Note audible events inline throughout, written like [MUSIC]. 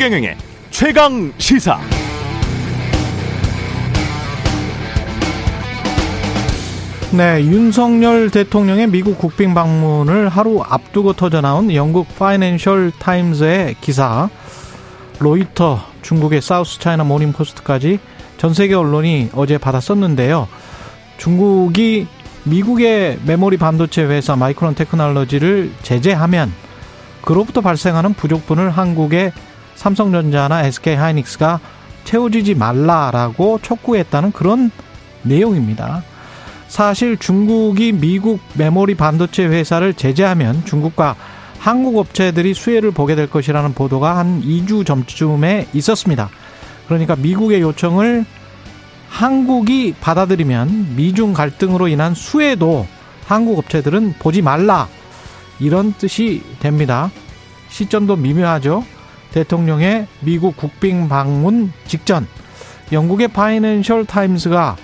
최경영의 최강 시사. 네, 윤석열 대통령의 미국 국빈 방문을 하루 앞두고 터져 나온 영국 파이낸셜 타임즈의 기사, 로이터, 중국의 사우스 차이나 모닝 포스트까지 전 세계 언론이 어제 받았었는데요. 중국이 미국의 메모리 반도체 회사 마이크론 테크놀로지를 제재하면 그로부터 발생하는 부족분을 한국의 삼성전자나 SK 하이닉스가 채워주지 말라라고 촉구했다는 그런 내용입니다. 사실 중국이 미국 메모리 반도체 회사를 제재하면 중국과 한국 업체들이 수혜를 보게 될 것이라는 보도가 한 2주 전쯤에 있었습니다. 그러니까 미국의 요청을 한국이 받아들이면 미중 갈등으로 인한 수혜도 한국 업체들은 보지 말라. 이런 뜻이 됩니다. 시점도 미묘하죠. 대통령의 미국 국빈 방문 직전 영국의 파이낸셜 타임스가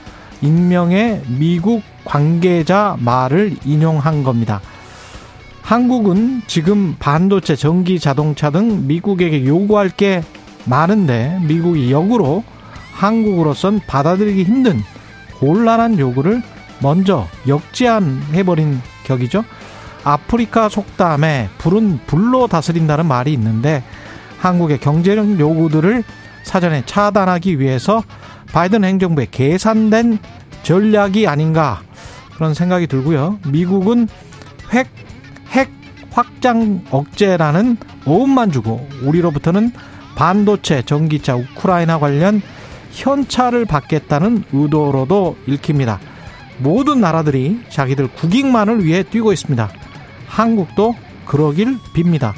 익명의 미국 관계자 말을 인용한 겁니다. 한국은 지금 반도체, 전기, 자동차 등 미국에게 요구할 게 많은데 미국이 역으로 한국으로선 받아들이기 힘든 곤란한 요구를 먼저 역제안해버린 격이죠. 아프리카 속담에 불은 불로 다스린다는 말이 있는데 한국의 경제력 요구들을 사전에 차단하기 위해서 바이든 행정부의 계산된 전략이 아닌가 그런 생각이 들고요. 미국은 핵, 핵 확장 억제라는 오음만 주고 우리로부터는 반도체, 전기차, 우크라이나 관련 현찰을 받겠다는 의도로도 읽힙니다. 모든 나라들이 자기들 국익만을 위해 뛰고 있습니다. 한국도 그러길 빕니다.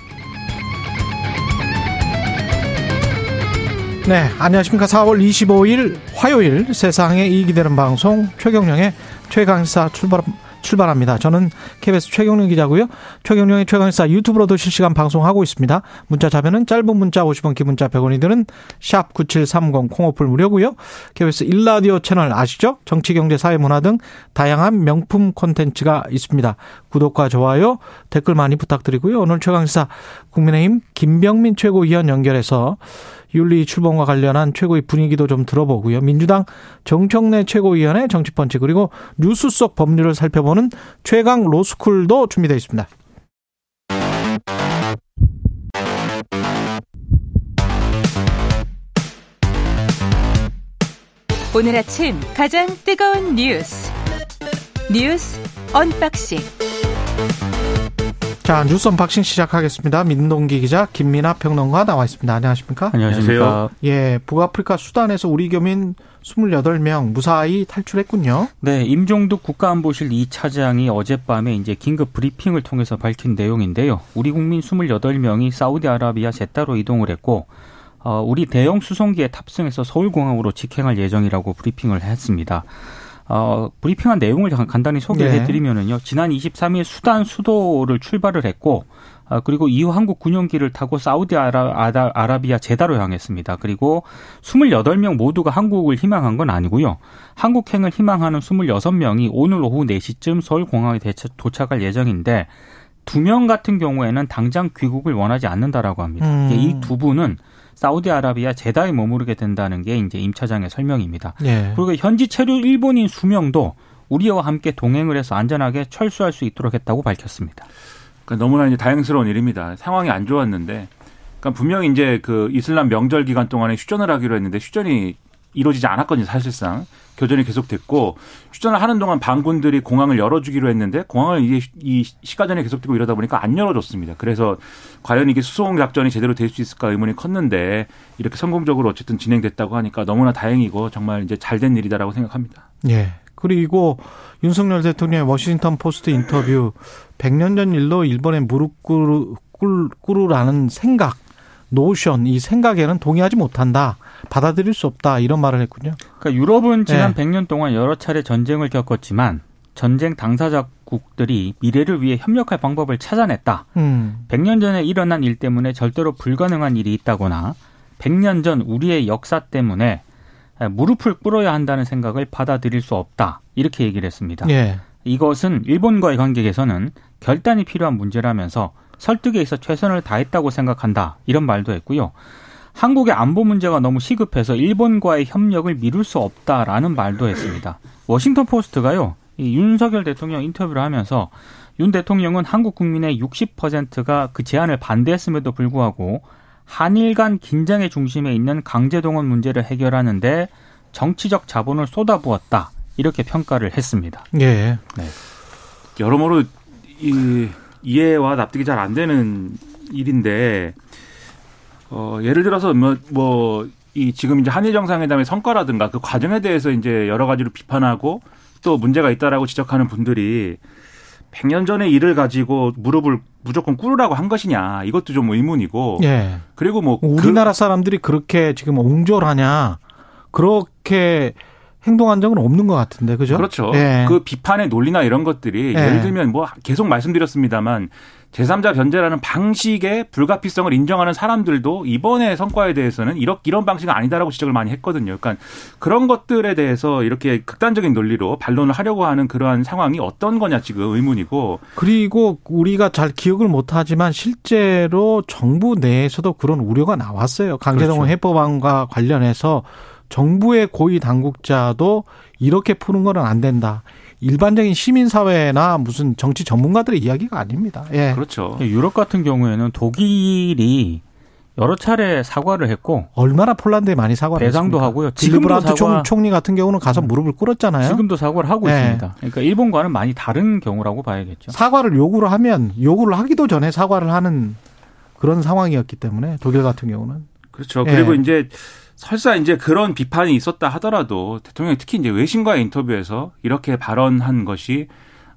네, 안녕하십니까. 4월 25일 화요일 세상에 이익이 되는 방송 최경령의 최강사 출발 출발합니다. 저는 KBS 최경령 기자고요. 최경령의 최강사 유튜브로도 실시간 방송하고 있습니다. 문자 자면은 짧은 문자 50원, 기 문자 100원이 드는 샵 9730 콩오플 무료고요. KBS 일라디오 채널 아시죠? 정치, 경제, 사회, 문화 등 다양한 명품 콘텐츠가 있습니다. 구독과 좋아요, 댓글 많이 부탁드리고요. 오늘 최강사 국민의힘 김병민 최고위원 연결해서 윤리 출범과 관련한 최고의 분위기도 좀 들어보고요. 민주당 정청래 최고위원의 정치펀치 그리고 뉴스 속 법률을 살펴보는 최강 로스쿨도 준비되어 있습니다. 오늘 아침 가장 뜨거운 뉴스 뉴스 unboxing 자, 뉴스 unboxing 시작하겠습니다. 민동기 기자, 김민아 평론가 나와 있습니다. 안녕하십니까? 안녕하세요. 예, 북아프리카 수단에서 우리 교민 28명 무사히 탈출했군요. 네, 임종득 국가안보실 2차장이 어젯밤에 이제 긴급 브리핑을 통해서 밝힌 내용인데요. 우리 국민 28명이 사우디아라비아 제다로 이동을 했고 어, 우리 대형 수송기에 탑승해서 서울공항으로 직행할 예정이라고 브리핑을 했습니다. 어, 브리핑한 내용을 간단히 소개해 드리면은요. 네. 지난 23일 수단 수도를 출발을 했고 어, 그리고 이후 한국 군용기를 타고 사우디아라비아 제다로 향했습니다. 그리고 28명 모두가 한국을 희망한 건 아니고요. 한국행을 희망하는 26명이 오늘 오후 4시쯤 서울공항에 도착할 예정인데 두 명 같은 경우에는 당장 귀국을 원하지 않는다라고 합니다. 음. 이두 분은 사우디아라비아 제다에 머무르게 된다는 게 이제 임 차장의 설명입니다. 네. 그리고 현지 체류 일본인 수명도 우리와 함께 동행을 해서 안전하게 철수할 수 있도록 했다고 밝혔습니다. 그러니까 너무나 이제 다행스러운 일입니다. 상황이 안 좋았는데, 그러니까 분명히 이제 그 이슬람 명절 기간 동안에 휴전을 하기로 했는데 휴전이 이루어지지 않았거든요, 사실상. 교전이 계속됐고 휴전을 하는 동안 반군들이 공항을 열어주기로 했는데 공항을 이게 이 시가전이 계속되고 이러다 보니까 안 열어줬습니다. 그래서 과연 이게 수송 작전이 제대로 될 수 있을까 의문이 컸는데 이렇게 성공적으로 어쨌든 진행됐다고 하니까 너무나 다행이고 정말 이제 잘 된 일이다라고 생각합니다. 예. 그리고 윤석열 대통령의 워싱턴 포스트 인터뷰 100년 전 일로 일본에 무릎 꿇으, 꿇으라는 생각, notion, 이 생각에는 동의하지 못한다. 받아들일 수 없다 이런 말을 했군요. 그러니까 유럽은 지난 네. 100년 동안 여러 차례 전쟁을 겪었지만 전쟁 당사자국들이 미래를 위해 협력할 방법을 찾아냈다. 음. 100년 전에 일어난 일 때문에 절대로 불가능한 일이 있다거나 100년 전 우리의 역사 때문에 무릎을 꿇어야 한다는 생각을 받아들일 수 없다. 이렇게 얘기를 했습니다. 예. 이것은 일본과의 관계 에서는 결단이 필요한 문제라면서 설득에 있어 최선을 다했다고 생각한다. 이런 말도 했고요. 한국의 안보 문제가 너무 시급해서 일본과의 협력을 미룰 수 없다라는 말도 했습니다. 워싱턴 포스트가요. 이 윤석열 대통령 인터뷰를 하면서 윤 대통령은 한국 국민의 60%가 그 제안을 반대했음에도 불구하고 한일 간 긴장의 중심에 있는 강제동원 문제를 해결하는데 정치적 자본을 쏟아부었다. 이렇게 평가를 했습니다. 예. 네. 여러모로 이, 이해와 납득이 잘 안 되는 일인데 어, 예를 들어서 뭐, 뭐, 이 지금 이제 한일 정상회담의 성과라든가 그 과정에 대해서 이제 여러 가지로 비판하고 또 문제가 있다라고 지적하는 분들이 100년 전의 일을 가지고 무릎을 무조건 꿇으라고 한 것이냐 이것도 좀 의문이고 예. 그리고 뭐 우리나라 사람들이 그렇게 지금 옹졸하냐 그렇게 행동한 적은 없는 것 같은데 그죠? 그렇죠. 예. 그 비판의 논리나 이런 것들이 예. 예를 들면 뭐 계속 말씀드렸습니다만 제3자 변제라는 방식의 불가피성을 인정하는 사람들도 이번의 성과에 대해서는 이렇게 이런 방식은 아니다라고 지적을 많이 했거든요. 그러니까 그런 것들에 대해서 이렇게 극단적인 논리로 반론을 하려고 하는 그러한 상황이 어떤 거냐 지금 의문이고 그리고 우리가 잘 기억을 못하지만 실제로 정부 내에서도 그런 우려가 나왔어요. 강제동원 그렇죠. 해법안과 관련해서 정부의 고위 당국자도 이렇게 푸는 거는 안 된다. 일반적인 시민사회나 무슨 정치 전문가들의 이야기가 아닙니다. 예. 그렇죠. 유럽 같은 경우에는 독일이 여러 차례 사과를 했고 얼마나 폴란드에 많이 사과를 배상도 했습니까? 하고요. 지금도 사과 총, 총리 같은 경우는 가서 무릎을 꿇었잖아요. 지금도 사과를 하고 네. 있습니다. 그러니까 일본과는 많이 다른 경우라고 봐야겠죠. 사과를 요구를 하면 요구를 하기도 전에 사과를 하는 그런 상황이었기 때문에 독일 같은 경우는 그렇죠. 예. 그리고 이제 설사 이제 그런 비판이 있었다 하더라도 대통령이 특히 이제 외신과의 인터뷰에서 이렇게 발언한 것이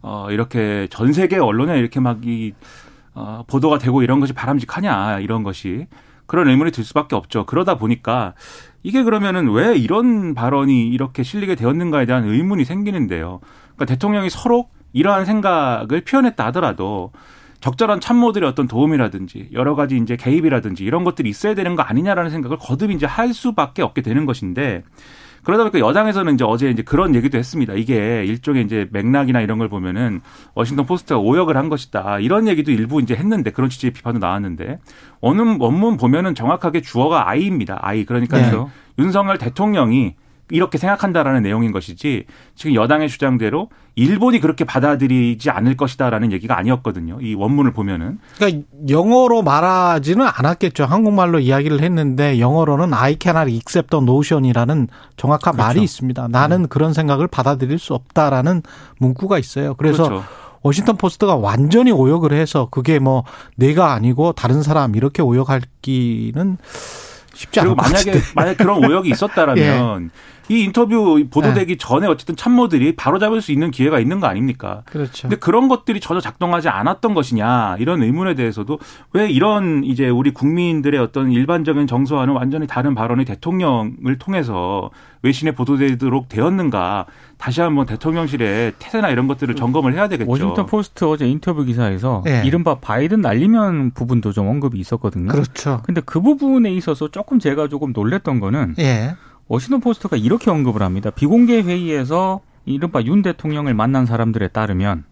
어 이렇게 전 세계 언론에 이렇게 막이 어, 보도가 되고 이런 것이 바람직하냐 이런 것이 그런 의문이 들 수밖에 없죠. 그러다 보니까 이게 그러면은 왜 이런 발언이 이렇게 실리게 되었는가에 대한 의문이 생기는데요. 그러니까 대통령이 서로 이러한 생각을 표현했다 하더라도 적절한 참모들의 어떤 도움이라든지 여러 가지 이제 개입이라든지 이런 것들이 있어야 되는 거 아니냐라는 생각을 거듭 이제 할 수밖에 없게 되는 것인데 그러다 보니까 여당에서는 이제 어제 이제 그런 얘기도 했습니다. 이게 일종의 이제 맥락이나 이런 걸 보면은 워싱턴 포스트가 오역을 한 것이다. 이런 얘기도 일부 이제 했는데 그런 취지의 비판도 나왔는데 어느 원문 보면은 정확하게 주어가 아이입니다. 아이. 그러니까 네. 요 윤석열 대통령이 이렇게 생각한다라는 내용인 것이지 지금 여당의 주장대로 일본이 그렇게 받아들이지 않을 것이다라는 얘기가 아니었거든요. 이 원문을 보면은 그러니까 영어로 말하지는 않았겠죠. 한국말로 이야기를 했는데 영어로는 I cannot accept the notion이라는 정확한 그렇죠. 말이 있습니다. 나는 그런 생각을 받아들일 수 없다라는 문구가 있어요. 그래서 그렇죠. 워싱턴 포스트가 완전히 오역을 해서 그게 뭐 내가 아니고 다른 사람 이렇게 오역하기는 쉽지 않을 만약에. 만약 그런 오역이 있었다라면 [LAUGHS] 이 인터뷰 보도되기 전에 어쨌든 참모들이 바로 잡을 수 있는 기회가 있는 거 아닙니까? 그렇죠. 근데 그런 것들이 전혀 작동하지 않았던 것이냐 이런 의문에 대해서도 왜 이런 이제 우리 국민들의 어떤 일반적인 정서와는 완전히 다른 발언이 대통령을 통해서 외신에 보도되도록 되었는가 다시 한번 대통령실의 태세나 이런 것들을 점검을 해야 되겠죠. 워싱턴 포스트 어제 인터뷰 기사에서 예. 이른바 바이든 날리면 부분도 좀 언급이 있었거든요. 그렇죠. 근데 그 부분에 있어서 조금 제가 조금 놀랬던 거는 예. 워싱턴 포스트가 이렇게 언급을 합니다. 비공개 회의에서 이른바 윤 대통령을 만난 사람들에 따르면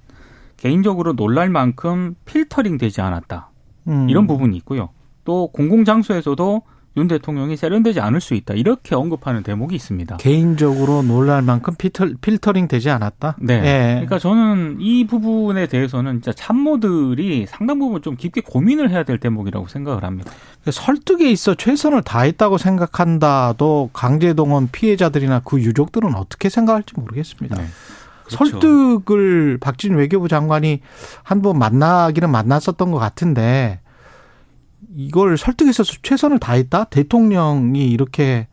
개인적으로 놀랄 만큼 필터링 되지 않았다. 음. 이런 부분이 있고요. 또 공공장소에서도 윤 대통령이 세련되지 않을 수 있다. 이렇게 언급하는 대목이 있습니다. 개인적으로 놀랄 만큼 필터, 필터 링 되지 않았다. 네. 예. 그러니까 저는 이 부분에 대해서는 진짜 참모들이 상당 부분 좀 깊게 고민을 해야 될 대목이라고 생각을 합니다. 설득에 있어 최선을 다했다고 생각한다도 강제동원 피해자들이나 그 유족들은 어떻게 생각할지 모르겠습니다. 네. 그렇죠. 설득을 박진 외교부 장관이 한 번 만나기는 만났었던 것 같은데 이걸 설득해서 최선을 다했다? 대통령이 이렇게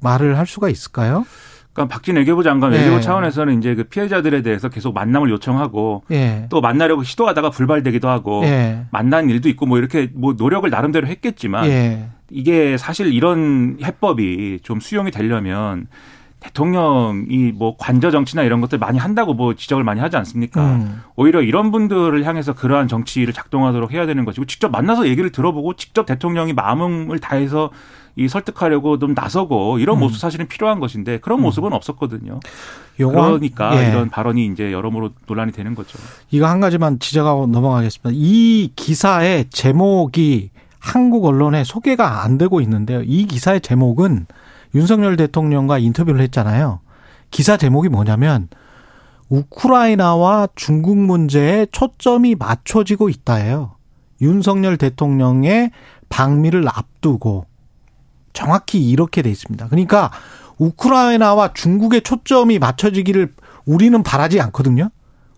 말을 할 수가 있을까요? 그러니까 박진 외교부 장관 예. 외교부 차원에서는 이제 그 피해자들에 대해서 계속 만남을 요청하고 예. 또 만나려고 시도하다가 불발되기도 하고 예. 만난 일도 있고 뭐 이렇게 뭐 노력을 나름대로 했겠지만 예. 이게 사실 이런 해법이 좀 수용이 되려면 대통령이 뭐 관저 정치나 이런 것들 많이 한다고 뭐 지적을 많이 하지 않습니까? 음. 오히려 이런 분들을 향해서 그러한 정치를 작동하도록 해야 되는 것이고 직접 만나서 얘기를 들어보고 직접 대통령이 마음을 다해서 이 설득하려고 좀 나서고 이런 음. 모습 사실은 필요한 것인데 그런 모습은 없었거든요. 요거 한- 그러니까 예. 이런 발언이 이제 여러모로 논란이 되는 거죠. 이거 한 가지만 지적하고 넘어가겠습니다. 이 기사의 제목이 한국 언론에 소개가 안 되고 있는데요. 이 기사의 제목은 윤석열 대통령과 인터뷰를 했잖아요. 기사 제목이 뭐냐면 우크라이나와 중국 문제에 초점이 맞춰지고 있다예요. 윤석열 대통령의 방미를 앞두고 정확히 이렇게 돼 있습니다. 그러니까 우크라이나와 중국의 초점이 맞춰지기를 우리는 바라지 않거든요.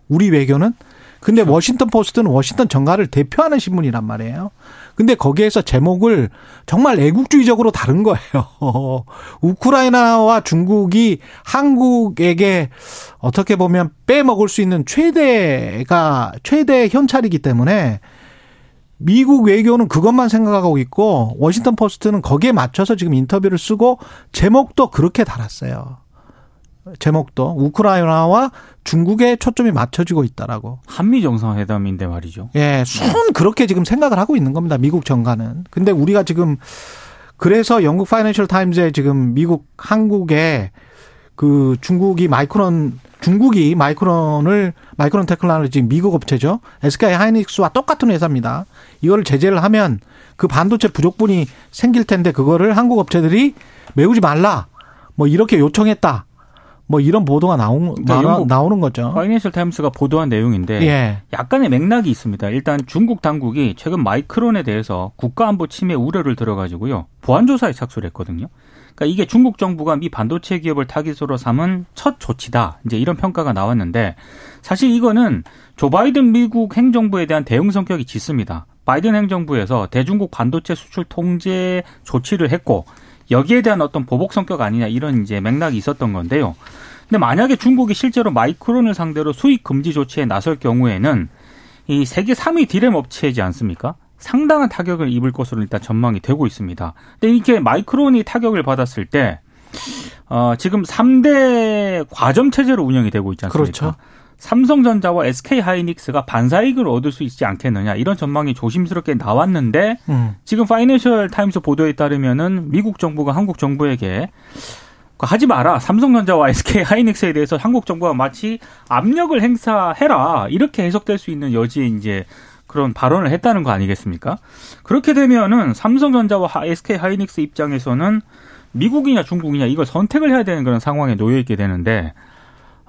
우리 외교는. 근데 그렇죠. 워싱턴 포스트는 워싱턴 정가를 대표하는 신문이란 말이에요. 근데 거기에서 제목을 정말 애국주의적으로 다른 거예요. [LAUGHS] 우크라이나와 중국이 한국에게 어떻게 보면 빼먹을 수 있는 최대가 최대 현찰이기 때문에 미국 외교는 그것만 생각하고 있고 워싱턴 포스트는 거기에 맞춰서 지금 인터뷰를 쓰고 제목도 그렇게 달았어요. 제목도 우크라이나와 중국에 초점이 맞춰지고 있다라고. 한미 정상회담인데 말이죠. 예, 순 그렇게 지금 생각을 하고 있는 겁니다. 미국 정가는. 근데 우리가 지금 그래서 영국 파이낸셜 타임즈에 지금 미국 한국에 그 중국이 마이크론 중국이 마이크론을 마이크론 테크놀로지 미국 업체죠. SK 하이닉스와 똑같은 회사입니다. 이거를 제재를 하면 그 반도체 부족분이 생길 텐데 그거를 한국 업체들이 메우지 말라. 뭐 이렇게 요청했다. 뭐 이런 보도가 나온 그러니까 나오는 거죠. 파이낸셜 타임스가 보도한 내용인데 예. 약간의 맥락이 있습니다. 일단 중국 당국이 최근 마이크론에 대해서 국가안보 침해 우려를 들어가지고요 보안 조사에 착수를 했거든요. 그러니까 이게 중국 정부가 미 반도체 기업을 타깃으로 삼은 첫 조치다. 이제 이런 평가가 나왔는데 사실 이거는 조 바이든 미국 행정부에 대한 대응 성격이 짙습니다. 바이든 행정부에서 대중국 반도체 수출 통제 조치를 했고 여기에 대한 어떤 보복 성격 아니냐 이런 이제 맥락이 있었던 건데요. 근데 만약에 중국이 실제로 마이크론을 상대로 수입 금지 조치에 나설 경우에는 이 세계 3위 디램 업체이지 않습니까? 상당한 타격을 입을 것으로 일단 전망이 되고 있습니다. 근데 이렇게 마이크론이 타격을 받았을 때, 어, 지금 3대 과점 체제로 운영이 되고 있지 않습니까? 그렇죠. 삼성전자와 SK 하이닉스가 반사이익을 얻을 수 있지 않겠느냐 이런 전망이 조심스럽게 나왔는데 음. 지금 파이낸셜 타임스 보도에 따르면은 미국 정부가 한국 정부에게 하지 마라. 삼성전자와 SK 하이닉스에 대해서 한국 정부가 마치 압력을 행사해라. 이렇게 해석될 수 있는 여지에 이제 그런 발언을 했다는 거 아니겠습니까? 그렇게 되면은 삼성전자와 SK 하이닉스 입장에서는 미국이냐 중국이냐 이걸 선택을 해야 되는 그런 상황에 놓여 있게 되는데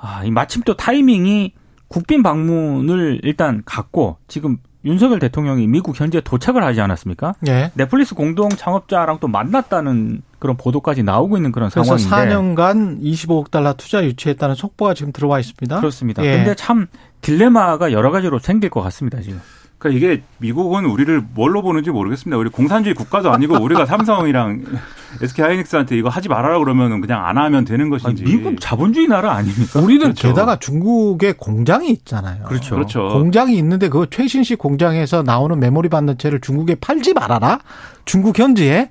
아, 이 마침 또 타이밍이 국빈 방문을 일단 갖고 지금 윤석열 대통령이 미국 현지에 도착을 하지 않았습니까? 네. 넷플릭스 공동 창업자랑 또 만났다는 그런 보도까지 나오고 있는 그런 그래서 상황인데. 4년간 25억 달러 투자 유치했다는 속보가 지금 들어와 있습니다. 그렇습니다. 예. 근데 참 딜레마가 여러 가지로 생길 것 같습니다, 지금. 그러니까 이게 미국은 우리를 뭘로 보는지 모르겠습니다. 우리 공산주의 국가도 아니고 우리가 삼성이랑 [LAUGHS] SK 하이닉스한테 이거 하지 말아라 그러면 그냥 안 하면 되는 것인지. 아니, 미국 자본주의 나라 아닙니까? 우리는 그렇죠. 게다가 중국에 공장이 있잖아요. 그렇죠. 그렇죠. 공장이 있는데 그 최신식 공장에서 나오는 메모리 반도체를 중국에 팔지 말아라. 중국 현지에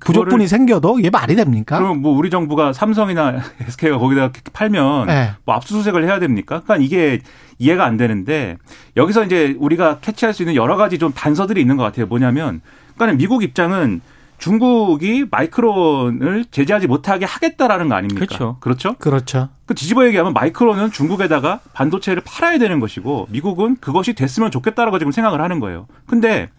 부족분이 생겨도 이게 말이 됩니까? 그럼 뭐 우리 정부가 삼성이나 [LAUGHS] SK가 거기다 팔면 네. 뭐 압수수색을 해야 됩니까? 그러니까 이게 이해가 안 되는데 여기서 이제 우리가 캐치할 수 있는 여러 가지 좀 단서들이 있는 것 같아요. 뭐냐면 그러니까 미국 입장은 중국이 마이크론을 제재하지 못하게 하겠다라는 거 아닙니까? 그렇죠. 그렇죠? 그렇죠. 그 뒤집어 얘기하면 마이크론은 중국에다가 반도체를 팔아야 되는 것이고 미국은 그것이 됐으면 좋겠다라고 지금 생각을 하는 거예요. 근데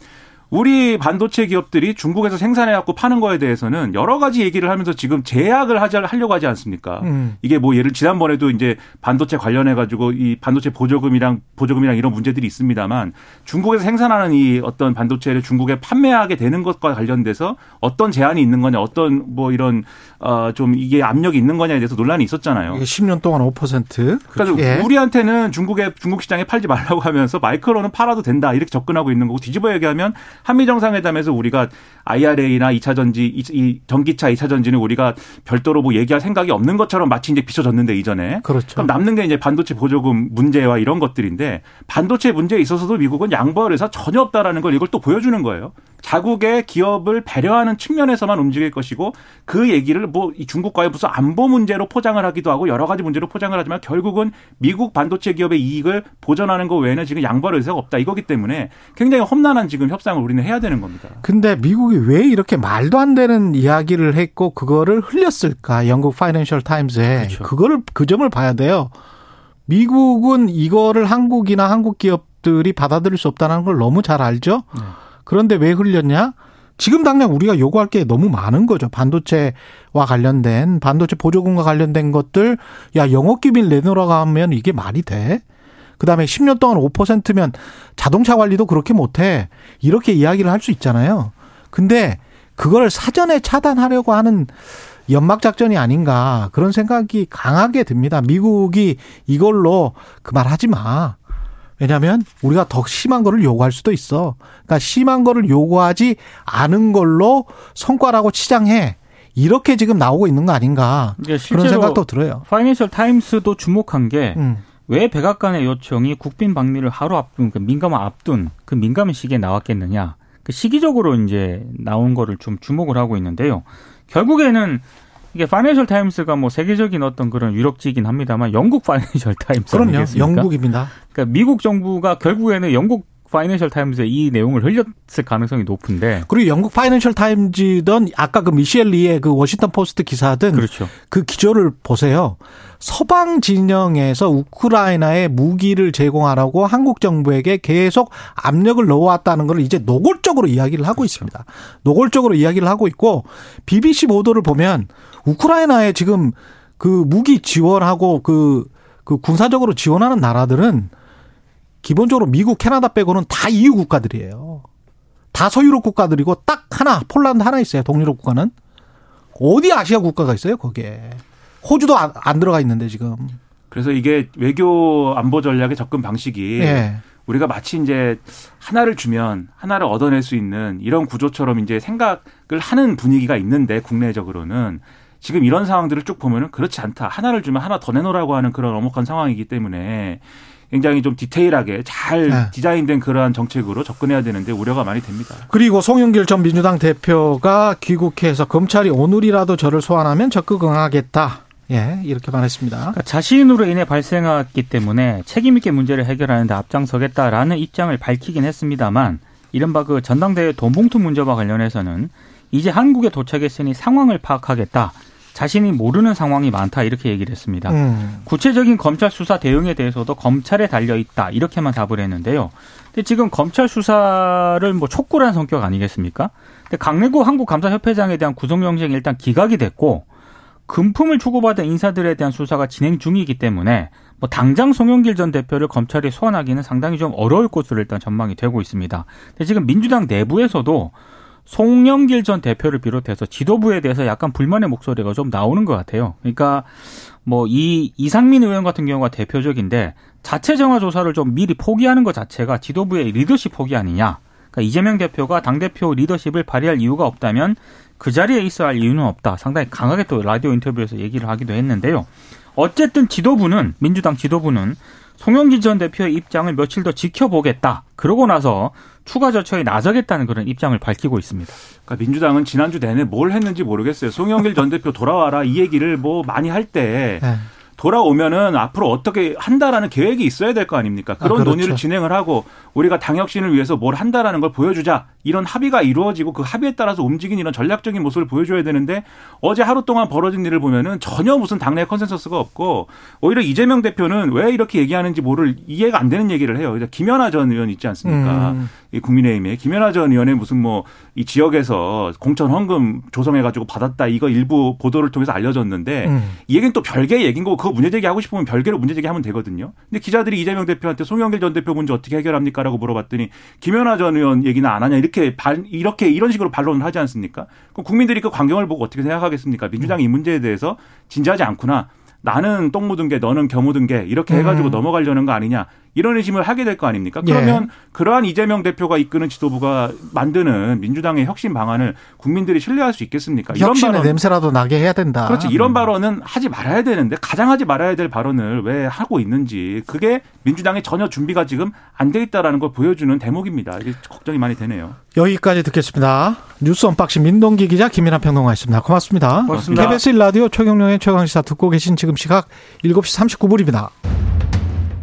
우리 반도체 기업들이 중국에서 생산해 갖고 파는 거에 대해서는 여러 가지 얘기를 하면서 지금 제약을 하자 하려고 하지 않습니까? 음. 이게 뭐 예를 지난번에도 이제 반도체 관련해 가지고 이 반도체 보조금이랑 보조금이랑 이런 문제들이 있습니다만 중국에서 생산하는 이 어떤 반도체를 중국에 판매하게 되는 것과 관련돼서 어떤 제한이 있는 거냐, 어떤 뭐 이런 어좀 이게 압력이 있는 거냐에 대해서 논란이 있었잖아요. 이게 10년 동안 5%. 그러니까 예. 우리한테는 중국의 중국 시장에 팔지 말라고 하면서 마이크로는 팔아도 된다 이렇게 접근하고 있는 거고 뒤집어 얘기하면 한미 정상회담에서 우리가 IRA나 2차 전지, 이 전기차 2차 전지는 우리가 별도로 뭐 얘기할 생각이 없는 것처럼 마치 이제 비춰졌는데 이전에. 그렇죠. 그럼 남는 게 이제 반도체 보조금 문제와 이런 것들인데 반도체 문제에 있어서도 미국은 양보할 의사 전혀 없다라는 걸 이걸 또 보여주는 거예요. 자국의 기업을 배려하는 측면에서만 움직일 것이고 그 얘기를 뭐이 중국과의 무슨 안보 문제로 포장을 하기도 하고 여러 가지 문제로 포장을 하지만 결국은 미국 반도체 기업의 이익을 보전하는 것 외에는 지금 양보할 의사가 없다 이거기 때문에 굉장히 험난한 지금 협상을 우리는 해야 되는 겁니다. 근데 미국이 왜 이렇게 말도 안 되는 이야기를 했고 그거를 흘렸을까? 영국 파이낸셜 타임즈에 그렇죠. 그거를 그 점을 봐야 돼요. 미국은 이거를 한국이나 한국 기업들이 받아들일 수 없다는 걸 너무 잘 알죠. 네. 그런데 왜 흘렸냐? 지금 당장 우리가 요구할 게 너무 많은 거죠. 반도체와 관련된 반도체 보조금과 관련된 것들 야 영업 기밀 내놓으라고 하면 이게 말이 돼? 그다음에 10년 동안 5%면 자동차 관리도 그렇게 못 해. 이렇게 이야기를 할 수 있잖아요. 근데 그걸 사전에 차단하려고 하는 연막 작전이 아닌가 그런 생각이 강하게 듭니다. 미국이 이걸로 그 말 하지 마. 왜냐하면 우리가 더 심한 거를 요구할 수도 있어. 그러니까 심한 거를 요구하지 않은 걸로 성과라고 치장해. 이렇게 지금 나오고 있는 거 아닌가 그런 생각도 들어요. 파이낸셜 타임스도 주목한 게 음. 왜 백악관의 요청이 국빈 방미를 하루 앞둔 그 민감한 앞둔 그 민감한 시기에 나왔겠느냐. 그 시기적으로 이제 나온 거를 좀 주목을 하고 있는데요. 결국에는 이게 파이낸셜 타임스가 뭐 세계적인 어떤 그런 유력지이긴 합니다만 영국 파이낸셜 타임스 그럼요. 아니겠습니까? 영국입니다. 그러니까 미국 정부가 결국에는 영국 파이낸셜 타임즈에 이 내용을 흘렸을 가능성이 높은데. 그리고 영국 파이낸셜 타임즈든 아까 그 미셸 리의 그 워싱턴 포스트 기사든 그렇죠. 그 기조를 보세요. 서방 진영에서 우크라이나에 무기를 제공하라고 한국 정부에게 계속 압력을 넣어왔다는 걸 이제 노골적으로 이야기를 하고 그렇죠. 있습니다. 노골적으로 이야기를 하고 있고 BBC 보도를 보면 우크라이나에 지금 그 무기 지원하고 그, 그 군사적으로 지원하는 나라들은 기본적으로 미국, 캐나다 빼고는 다 EU 국가들이에요. 다 서유럽 국가들이고 딱 하나, 폴란드 하나 있어요. 동유럽 국가는. 어디 아시아 국가가 있어요, 거기에. 호주도 안, 안 들어가 있는데 지금. 그래서 이게 외교 안보 전략의 접근 방식이 네. 우리가 마치 이제 하나를 주면 하나를 얻어낼 수 있는 이런 구조처럼 이제 생각을 하는 분위기가 있는데 국내적으로는 지금 이런 상황들을 쭉 보면은 그렇지 않다. 하나를 주면 하나 더 내놓으라고 하는 그런 엄혹한 상황이기 때문에 굉장히 좀 디테일하게 잘 네. 디자인된 그러한 정책으로 접근해야 되는데 우려가 많이 됩니다. 그리고 송영길 전 민주당 대표가 귀국해서 검찰이 오늘이라도 저를 소환하면 적극 응하겠다. 예, 이렇게 말했습니다. 그러니까 자신으로 인해 발생했기 때문에 책임 있게 문제를 해결하는데 앞장서겠다라는 입장을 밝히긴 했습니다만 이른바 그 전당대회 돈봉투 문제와 관련해서는 이제 한국에 도착했으니 상황을 파악하겠다. 자신이 모르는 상황이 많다 이렇게 얘기를 했습니다. 음. 구체적인 검찰 수사 대응에 대해서도 검찰에 달려 있다 이렇게만 답을 했는데요. 근데 지금 검찰 수사를 뭐 촉구한 성격 아니겠습니까? 근데 강내구 한국감사협회장에 대한 구속영장이 일단 기각이 됐고 금품을 주고받은 인사들에 대한 수사가 진행 중이기 때문에 뭐 당장 송영길 전 대표를 검찰이 소환하기는 상당히 좀 어려울 것으로 일단 전망이 되고 있습니다. 근데 지금 민주당 내부에서도 송영길 전 대표를 비롯해서 지도부에 대해서 약간 불만의 목소리가 좀 나오는 것 같아요. 그러니까 뭐 이 이상민 의원 같은 경우가 대표적인데 자체 정화 조사를 좀 미리 포기하는 것 자체가 지도부의 리더십 포기 아니냐. 그러니까 이재명 대표가 당 대표 리더십을 발휘할 이유가 없다면 그 자리에 있어야 할 이유는 없다. 상당히 강하게 또 라디오 인터뷰에서 얘기를 하기도 했는데요. 어쨌든 지도부는 민주당 지도부는 송영길 전 대표의 입장을 며칠 더 지켜보겠다. 그러고 나서 추가 절차에 나서겠다는 그런 입장을 밝히고 있습니다. 그러니까 민주당은 지난주 내내 뭘 했는지 모르겠어요. 송영길 전 대표 돌아와라 이 얘기를 뭐 많이 할때 네. 돌아오면은 앞으로 어떻게 한다라는 계획이 있어야 될 거 아닙니까? 그런 아, 그렇죠. 논의를 진행을 하고 우리가 당 혁신을 위해서 뭘 한다라는 걸 보여주자 이런 합의가 이루어지고 그 합의에 따라서 움직인 이런 전략적인 모습을 보여줘야 되는데 어제 하루 동안 벌어진 일을 보면은 전혀 무슨 당내 컨센서스가 없고 오히려 이재명 대표는 왜 이렇게 얘기하는지 모를 이해가 안 되는 얘기를 해요. 김현아 전 의원 있지 않습니까? 음. 이 국민의힘에 김현아 전 의원의 무슨 뭐 이 지역에서 공천 헌금 조성해가지고 받았다 이거 일부 보도를 통해서 알려졌는데 음. 이 얘기는 또 별개의 얘기인 거고 그거 문제 제기하고 싶으면 별개로 문제 제기하면 되거든요. 근데 기자들이 이재명 대표한테 송영길 전 대표 문제 어떻게 해결합니까 라고 물어봤더니 김연아 전 의원 얘기는 안 하냐 이렇게 발, 이렇게 이런 식으로 반론을 하지 않습니까? 그럼 국민들이 그 광경을 보고 어떻게 생각하겠습니까? 민주당이 이 문제에 대해서 진지하지 않구나. 나는 똥 묻은 게 너는 겨 묻은 게 이렇게 해가지고 음. 넘어가려는 거 아니냐 이런 의심을 하게 될 거 아닙니까? 그러면 예. 그러한 이재명 대표가 이끄는 지도부가 만드는 민주당의 혁신 방안을 국민들이 신뢰할 수 있겠습니까? 이런 발언 냄새라도 나게 해야 된다. 그렇지. 이런 음. 발언은 하지 말아야 되는데 가장 하지 말아야 될 발언을 왜 하고 있는지 그게 민주당의 전혀 준비가 지금 안 돼 있다라는 걸 보여주는 대목입니다. 이게 걱정이 많이 되네요. 여기까지 듣겠습니다. 뉴스 unboxing 민동기 기자 김민아 평론가였습니다. 고맙습니다. 고맙습니다. KBS 라디오 최경영의 최강시사 듣고 계신 지금 시각 7시 39분입니다.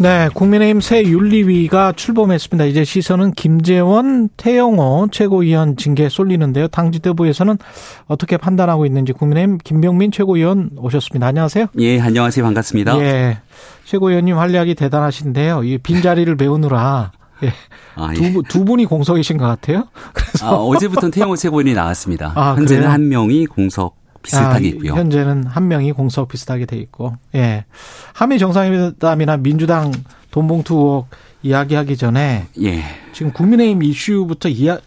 네, 국민의힘 새 윤리위가 출범했습니다. 이제 시선은 김재원, 태영호 최고위원 징계 쏠리는데요. 당 지도부에서는 어떻게 판단하고 있는지 국민의힘 김병민 최고위원 오셨습니다. 안녕하세요. 예, 안녕하세요. 반갑습니다. 예, 최고위원님 활약이 대단하신데요. 이 빈자리를 메우느라 예. 아, 예. 두, 두 분이 공석이신 것 같아요. 그래서 아, 어제부터 태영호 최고위원이 나왔습니다. 아, 현재는 그래요? 한 명이 공석 비슷하게 아, 있고요. 현재는 한 명이 공석 비슷하게 돼 있고. 예. 한미 정상회담이나 민주당 돈봉투 의혹 이야기하기 전에 예. 지금 국민의힘 이슈부터 이야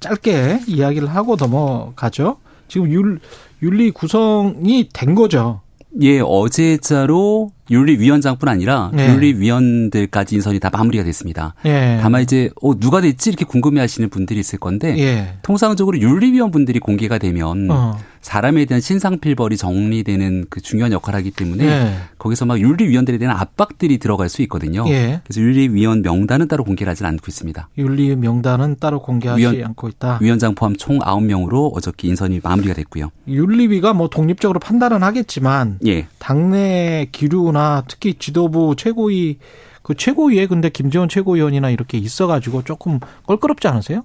짧게 이야기를 하고 넘어가죠. 지금 윤, 윤리 구성이 된 거죠. 예, 어제자로 윤리위원장뿐 아니라 네. 윤리위원들까지 인선이 다 마무리가 됐습니다. 네. 다만 이제 어, 누가 됐지 이렇게 궁금해하시는 분들이 있을 건데 네. 통상적으로 윤리위원 분들이 공개가 되면 어. 사람에 대한 신상필벌이 정리되는 그 중요한 역할을 하기 때문에 예. 거기서 막 윤리위원들에 대한 압박들이 들어갈 수 있거든요. 예. 그래서 윤리위원 명단은 따로 공개를 하진 않고 있습니다. 윤리 명단은 따로 공개하지 위원, 않고 있다. 위원장 포함 총 9명으로 어저께 인선이 마무리가 됐고요. 윤리위가 뭐 독립적으로 판단은 하겠지만 예. 당내 기류나 특히 지도부 최고위 그 최고위에 근데 김재원 최고위원이나 이렇게 있어가지고 조금 껄끄럽지 않으세요?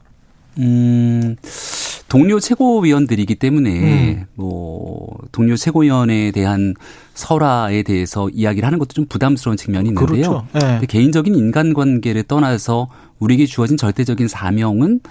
음, 동료 최고위원들이기 때문에 음. 뭐 동료 최고위원에 대한 설화에 대해서 이야기를 하는 것도 좀 부담스러운 측면이 있는데요. 그렇죠. 네. 개인적인 인간관계를 떠나서 우리에게 주어진 절대적인 사명은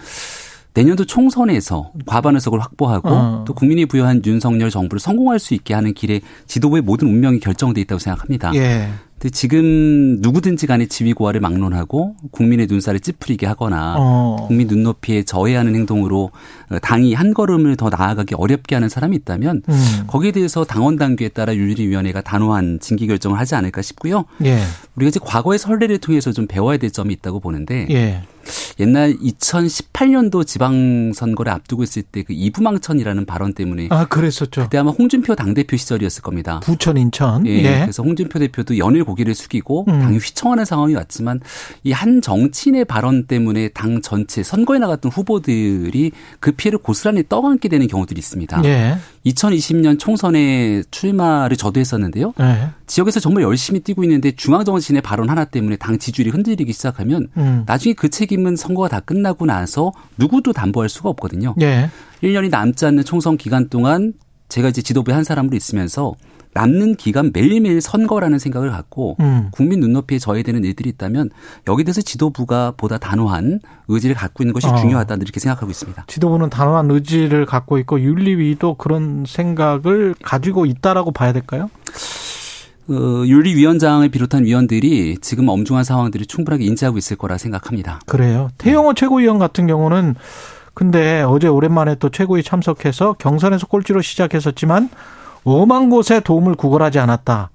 내년도 총선에서 과반 의석을 확보하고 어. 또 국민이 부여한 윤석열 정부를 성공할 수 있게 하는 길에 지도부의 모든 운명이 결정돼 있다고 생각합니다. 예. 근데 지금 누구든지 간에 지위고하를 막론하고 국민의 눈살을 찌푸리게 하거나 어. 국민 눈높이에 저해하는 행동으로 당이 한 걸음을 더 나아가기 어렵게 하는 사람이 있다면 음. 거기에 대해서 당원 당규에 따라 윤리위원회가 단호한 징계 결정을 하지 않을까 싶고요. 예. 우리가 이제 과거의 선례를 통해서 좀 배워야 될 점이 있다고 보는데 예. 옛날 2018년도 지방선거를 앞두고 있을 때 그 이부망천이라는 발언 때문에 아 그랬었죠. 그때 아마 홍준표 당 대표 시절이었을 겁니다. 부천 인천. 예. 예. 그래서 홍준표 대표도 연일 고개를 숙이고 음. 당이 휘청하는 상황이 왔지만 이 한 정치인의 발언 때문에 당 전체 선거에 나갔던 후보들이 그 피해를 고스란히 떠안게 되는 경우들이 있습니다. 예. 2020년 총선에 출마를 저도 했었는데요. 예. 지역에서 정말 열심히 뛰고 있는데 중앙정치인의 발언 하나 때문에 당 지지율이 흔들리기 시작하면 음. 나중에 그 책임 은 선거가 다 끝나고 나서 누구도 담보할 수가 없거든요. 예. 1년이 남지 않는 총선 기간 동안 제가 이제 지도부에 한 사람으로 있으면서 남는 기간 매일매일 선거라는 생각을 갖고 음. 국민 눈높이에 저해되는 일들이 있다면 여기 대해서 지도부가 보다 단호한 의지를 갖고 있는 것이 어. 중요하다 이렇게 생각하고 있습니다. 지도부는 단호한 의지를 갖고 있고 윤리위도 그런 생각을 가지고 있다라고 봐야 될까요? 어, 윤리위원장을 비롯한 위원들이 지금 엄중한 상황들을 충분하게 인지하고 있을 거라 생각합니다. 그래요. 태영호 네. 최고위원 같은 경우는 근데 어제 오랜만에 또 최고위 참석해서 경선에서 꼴찌로 시작했었지만 엄한 곳에 도움을 구걸하지 않았다.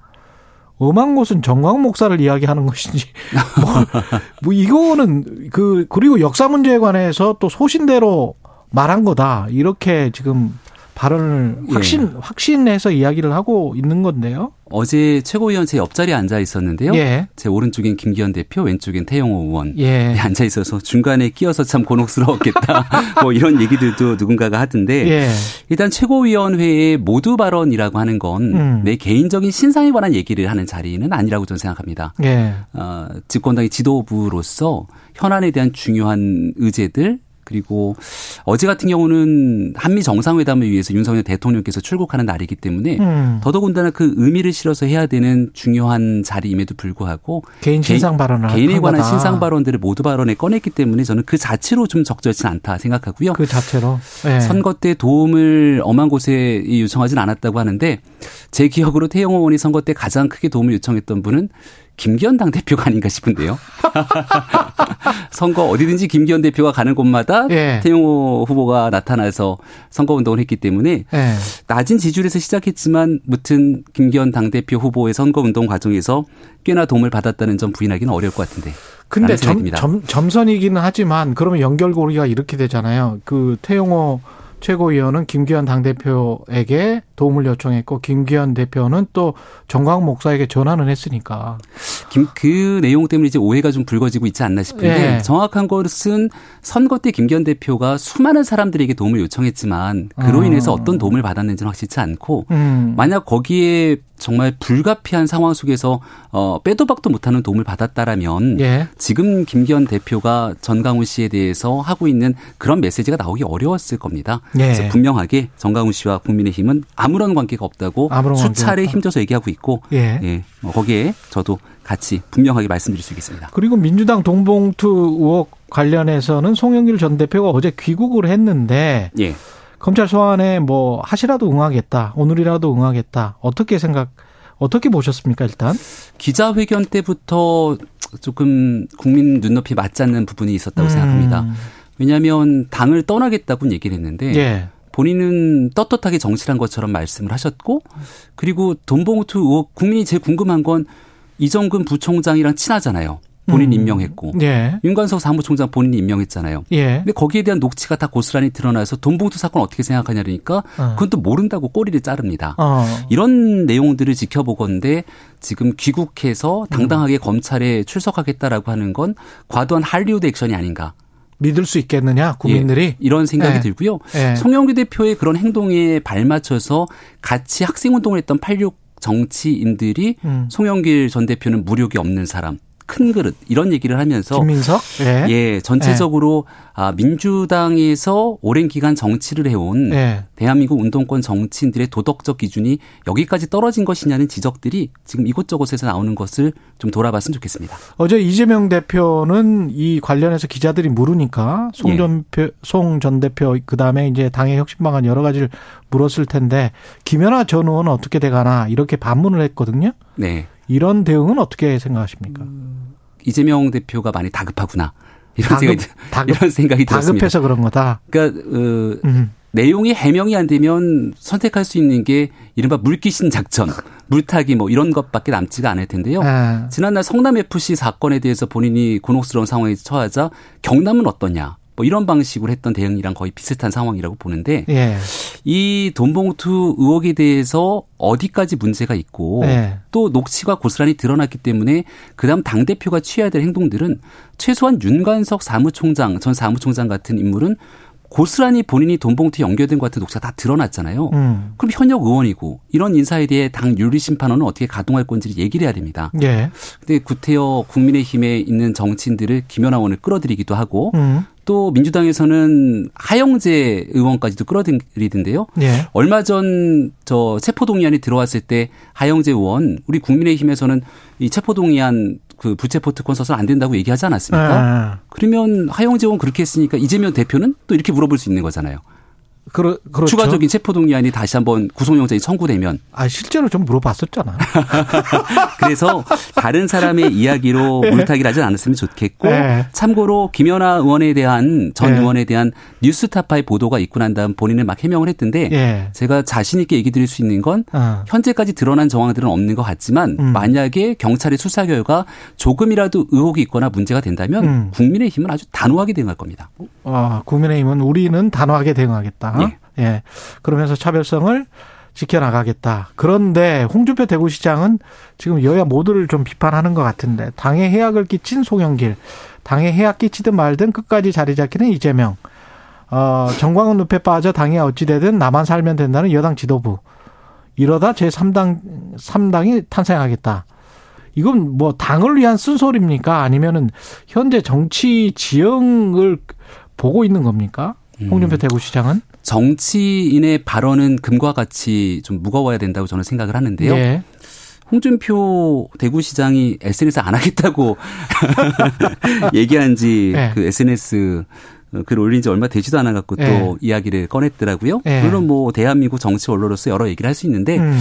엄한 곳은 정광 목사를 이야기하는 것인지 [LAUGHS] 뭐, 뭐 이거는 그 그리고 역사 문제에 관해서 또 소신대로 말한 거다 이렇게 지금 발언을 예. 확신 예. 확신해서 이야기를 하고 있는 건데요. 어제 최고위원 제 옆자리에 앉아 있었는데요. 예. 제 오른쪽엔 김기현 대표, 왼쪽엔 태영호 의원 예. 앉아 있어서 중간에 끼어서 참 곤혹스러웠겠다. [LAUGHS] 뭐 이런 얘기들도 누군가가 하던데 예. 일단 최고위원회의 모두 발언이라고 하는 건내 음. 개인적인 신상에 관한 얘기를 하는 자리는 아니라고 저는 생각합니다. 예. 어, 집권당의 지도부로서 현안에 대한 중요한 의제들 그리고 어제 같은 경우는 한미 정상회담을 위해서 윤석열 대통령께서 출국하는 날이기 때문에 음. 더더군다나 그 의미를 실어서 해야 되는 중요한 자리임에도 불구하고 개인 신상 발언을 개인에 관한 신상 발언들을 모두 발언에 꺼냈기 때문에 저는 그 자체로 좀 적절치 않다 생각하고요. 그 자체로 네. 선거 때 도움을 엄한 곳에 요청하진 않았다고 하는데 제 기억으로 태영호 의원이 선거 때 가장 크게 도움을 요청했던 분은 김기현 당 대표가 아닌가 싶은데요. [LAUGHS] 선거 어디든지 김기현 대표가 가는 곳마다 예. 태용호 후보가 나타나서 선거 운동을 했기 때문에 예. 낮은 지지율에서 시작했지만 무튼 김기현 당 대표 후보의 선거 운동 과정에서 꽤나 도움을 받았다는 점 부인하기는 어려울 것 같은데. 근데 점, 점, 점선이기는 하지만 그러면 연결고리가 이렇게 되잖아요. 그 태용호 최고위원은 김기현 당대표에게 도움을 요청했고 김기현 대표는 또 정광 목사에게 전화는 했으니까. 김, 그 내용 때문에 이제 오해가 좀 불거지고 있지 않나 싶은데 네. 정확한 것은 선거 때 김기현 대표가 수많은 사람들에게 도움을 요청했지만 그로 아. 인해서 어떤 도움을 받았는지는 확실치 않고 음. 만약 거기에 정말 불가피한 상황 속에서 어 빼도 박도 못하는 도움을 받았다라면 예. 지금 김기현 대표가 전강훈 씨에 대해서 하고 있는 그런 메시지가 나오기 어려웠을 겁니다. 예. 그래서 분명하게 전강훈 씨와 국민의힘은 아무런 관계가 없다고 아무런 수차례 관계가 힘줘서 얘기하고 있고 예. 예. 뭐 거기에 저도 같이 분명하게 말씀드릴 수 있겠습니다. 그리고 민주당 동봉투 의혹 관련해서는 송영길 전 대표가 어제 귀국을 했는데 예. 검찰 소환에 뭐 하시라도 응하겠다. 오늘이라도 응하겠다. 어떻게 생각 어떻게 보셨습니까, 일단? 기자회견 때부터 조금 국민 눈높이 맞지 않는 부분이 있었다고 음. 생각합니다. 왜냐하면 당을 떠나겠다고 얘기를 했는데 예. 본인은 떳떳하게 정치란 것처럼 말씀을 하셨고 그리고 돈봉투 의혹 국민이 제일 궁금한 건 이정근 부총장이랑 친하잖아요. 본인 음. 임명했고 예. 윤관석 사무총장 본인이 임명했잖아요. 예. 근데 거기에 대한 녹취가 다 고스란히 드러나서 돈봉투 사건 어떻게 생각하냐니까 어. 그건 또 모른다고 꼬리를 자릅니다. 어. 이런 내용들을 지켜보건데 지금 귀국해서 당당하게 음. 검찰에 출석하겠다라고 하는 건 과도한 할리우드 액션이 아닌가. 믿을 수 있겠느냐 국민들이 예, 이런 생각이 예. 들고요. 예. 송영규 대표의 그런 행동에 발맞춰서 같이 학생 운동을 했던 86 정치인들이 음. 송영길 전 대표는 무력이 없는 사람. 큰 그릇 이런 얘기를 하면서 김민석 예, 예 전체적으로 예. 아 민주당에서 오랜 기간 정치를 해온 예. 대한민국 운동권 정치인들의 도덕적 기준이 여기까지 떨어진 것이냐는 지적들이 지금 이곳저곳에서 나오는 것을 좀 돌아봤으면 좋겠습니다. 어제 이재명 대표는 이 관련해서 기자들이 물으니까 송전 예. 송전 대표 그다음에 이제 당의 혁신 방안 여러 가지를 물었을 텐데 김연아 전 의원은 어떻게 돼가나 이렇게 반문을 했거든요. 네. 이런 대응은 어떻게 생각하십니까? 음, 이재명 대표가 많이 다급하구나. 이런 다급, 생각이 다급, 이런 생각이 들었습니다. 다급해서 그런 거다. 그러니까 어, 음. 내용이 해명이 안 되면 선택할 수 있는 게 이른바 물귀신 작전, 물타기 뭐 이런 것밖에 남지가 않을 텐데요. 아. 지난날 성남 FC 사건에 대해서 본인이 곤혹스러운 상황에 처하자 경남은 어떠냐? 뭐 이런 방식으로 했던 대응이랑 거의 비슷한 상황이라고 보는데 예. 이 돈봉투 의혹에 대해서 어디까지 문제가 있고 예. 또 녹취가 고스란히 드러났기 때문에 그다음 당 대표가 취해야 될 행동들은 최소한 윤관석 사무총장 전 사무총장 같은 인물은 고스란히 본인이 돈봉투에 연결된 것 같은 녹취가 다 드러났잖아요. 음. 그럼 현역 의원이고 이런 인사에 대해 당 윤리심판원은 어떻게 가동할 건지를 얘기를 해야 됩니다. 예. 근데 구태여 국민의힘에 있는 정치인들을 김연아 의원을 끌어들이기도 하고 음. 또 민주당에서는 하영재 의원까지도 끌어들이던데요. 예. 얼마 전 저 체포동의안이 들어왔을 때 하영재 의원 우리 국민의힘에서는 이 체포동의안 그 부채포 특권 써서 안 된다고 얘기하지 않았습니까? 예. 그러면 하영재 의원 그렇게 했으니까 이재명 대표는 또 이렇게 물어볼 수 있는 거잖아요. 그러, 그렇죠. 추가적인 체포동의안이 다시 한번 구속영장이 청구되면. 아, 실제로 좀 물어봤었잖아. [LAUGHS] 그래서 다른 사람의 이야기로 네. [LAUGHS] 물타기를 하지 않았으면 좋겠고, 네. 참고로 김연아 의원에 대한, 전 네. 의원에 대한 뉴스타파의 보도가 있고 난 다음 본인은 막 해명을 했던데, 네. 제가 자신 있게 얘기 드릴 수 있는 건, 어. 현재까지 드러난 정황들은 없는 것 같지만, 음. 만약에 경찰의 수사 결과 조금이라도 의혹이 있거나 문제가 된다면, 음. 국민의힘은 아주 단호하게 대응할 겁니다. 아, 국민의힘은 우리는 단호하게 대응하겠다. 예. 예. 그러면서 차별성을 지켜나가겠다. 그런데 홍준표 대구시장은 지금 여야 모두를 좀 비판하는 것 같은데 당에 해악을 끼친 송영길, 당에 해악 끼치든 말든 끝까지 자리 잡기는 이재명. 어, 정광훈 늪에 빠져 당이 어찌되든 나만 살면 된다는 여당 지도부. 이러다 제3당, 3당이 탄생하겠다. 이건 뭐 당을 위한 쓴소리입니까? 아니면은 현재 정치 지형을 보고 있는 겁니까? 홍준표 음. 대구시장은? 정치인의 발언은 금과 같이 좀 무거워야 된다고 저는 생각을 하는데요. 예. 홍준표 대구시장이 SNS 안 하겠다고 [LAUGHS] 얘기한 지그 예. 그 SNS 글 올린 지 얼마 되지도 않아 갖고 또 예. 이야기를 꺼냈더라고요. 예. 물론 뭐 대한민국 정치 언론으로서 여러 얘기를 할 수 있는데 음.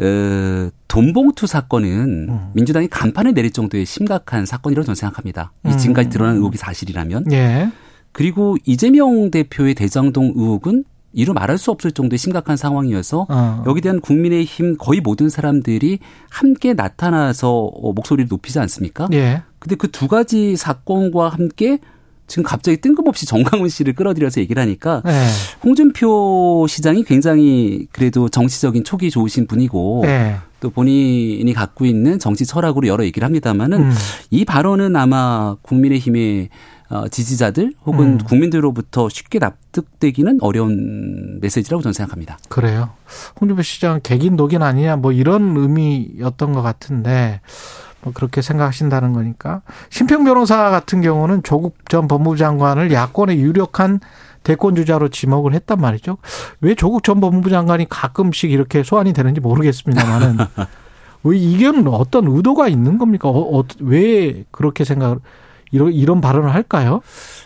어, 돈봉투 사건은 음. 민주당이 간판을 내릴 정도의 심각한 사건이라고 저는 생각합니다. 이 지금까지 드러난 의혹이 사실이라면. 예. 그리고 이재명 대표의 대장동 의혹은 이루 말할 수 없을 정도의 심각한 상황이어서 어. 여기에 대한 국민의힘 거의 모든 사람들이 함께 나타나서 목소리를 높이지 않습니까? 예. 근데 그 두 가지 사건과 함께 지금 갑자기 뜬금없이 정강훈 씨를 끌어들여서 얘기를 하니까 네. 홍준표 시장이 굉장히 그래도 정치적인 촉이 좋으신 분이고 네. 또 본인이 갖고 있는 정치 철학으로 여러 얘기를 합니다만은 음. 이 발언은 아마 국민의힘의 어, 지지자들 혹은 음. 국민들로부터 쉽게 납득되기는 어려운 메시지라고 저는 생각합니다. 그래요. 홍준표 시장 개긴 독인 아니냐 뭐 이런 의미였던 것 같은데 뭐 그렇게 생각하신다는 거니까 심평 변호사 같은 경우는 조국 전 법무부 장관을 야권의 유력한 대권 주자로 지목을 했단 말이죠. 왜 조국 전 법무부 장관이 가끔씩 이렇게 소환이 되는지 모르겠습니다만은 [LAUGHS] 왜 이게는 어떤 의도가 있는 겁니까? 어, 어, 왜 그렇게 생각을 이런 이런 발언을 할까요?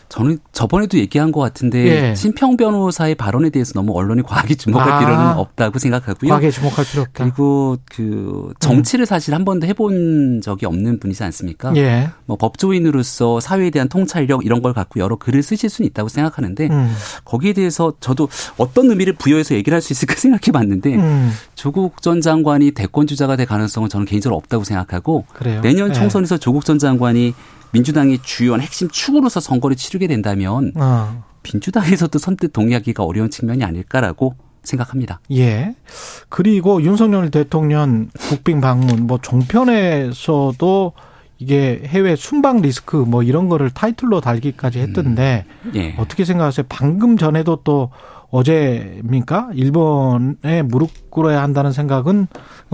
저는 저번에도 얘기한 것 같은데 예. 신평 변호사의 발언에 대해서 너무 언론이 과하게 주목할 아, 필요는 없다고 생각하고요. 과하게 주목할 필요 없다. 그리고 그 정치를 음. 사실 한 번도 해본 적이 없는 분이지 않습니까? 예. 뭐 법조인으로서 사회에 대한 통찰력 이런 걸 갖고 여러 글을 쓰실 수는 있다고 생각하는데 음. 거기에 대해서 저도 어떤 의미를 부여해서 얘기를 할 수 있을까 [LAUGHS] 생각해봤는데 음. 조국 전 장관이 대권 주자가 될 가능성은 저는 개인적으로 없다고 생각하고 그래요? 내년 예. 총선에서 예. 조국 전 장관이 민주당의 주요한 핵심 축으로서 선거를 치르게 된다면 어. 민주당에서도 선뜻 동의하기가 어려운 측면이 아닐까라고 생각합니다. 예. 그리고 윤석열 대통령 국빈 방문 뭐 종편에서도 이게 해외 순방 리스크 뭐 이런 거를 타이틀로 달기까지 했던데 음. 예. 어떻게 생각하세요? 방금 전에도 또 어제입니까? 일본에 무릎 꿇어야 한다는 생각은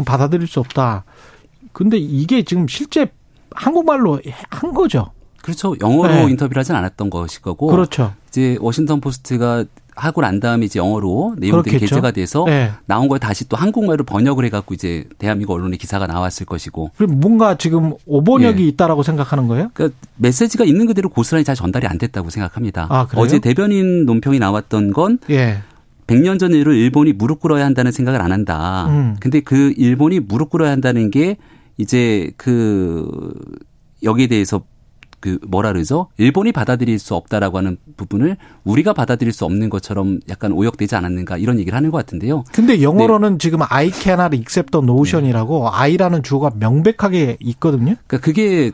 받아들일 수 없다. 근데 이게 지금 실제 한국말로 한 거죠. 그렇죠. 영어로 네. 인터뷰를 하진 않았던 것일 거고. 그렇죠. 이제 워싱턴 포스트가 하고 난 다음에 이제 영어로 내용들이 그렇겠죠. 게재가 돼서 네. 나온 걸 다시 또 한국말로 번역을 해갖고 이제 대한민국 언론에 기사가 나왔을 것이고. 그럼 뭔가 지금 오번역이 예. 있다라고 생각하는 거예요? 그러니까 메시지가 있는 그대로 고스란히 잘 전달이 안 됐다고 생각합니다. 아, 어제 대변인 논평이 나왔던 건 예. 100년 전 일을 일본이 무릎 꿇어야 한다는 생각을 안 한다. 음. 근데 그 일본이 무릎 꿇어야 한다는 게 이제 그 여기에 대해서 그 뭐라 그러죠? 일본이 받아들일 수 없다라고 하는 부분을 우리가 받아들일 수 없는 것처럼 약간 오역되지 않았는가 이런 얘기를 하는 것 같은데요. 근데 영어로는 네. 지금 I cannot accept the notion이라고 네. I라는 주어가 명백하게 있거든요. 그러니까 그게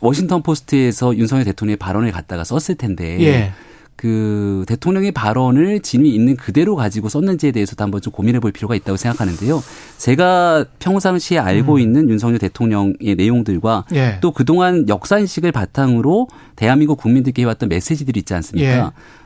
워싱턴 포스트에서 윤석열 대통령의 발언을 갖다가 썼을 텐데 예. 그 대통령의 발언을 진위 있는 그대로 가지고 썼는지에 대해서도 한번 좀 고민해 볼 필요가 있다고 생각하는데요. 제가 평상시에 알고 음. 있는 윤석열 대통령의 내용들과 예. 또 그동안 역사인식을 바탕으로 대한민국 국민들께 해왔던 메시지들이 있지 않습니까? 예.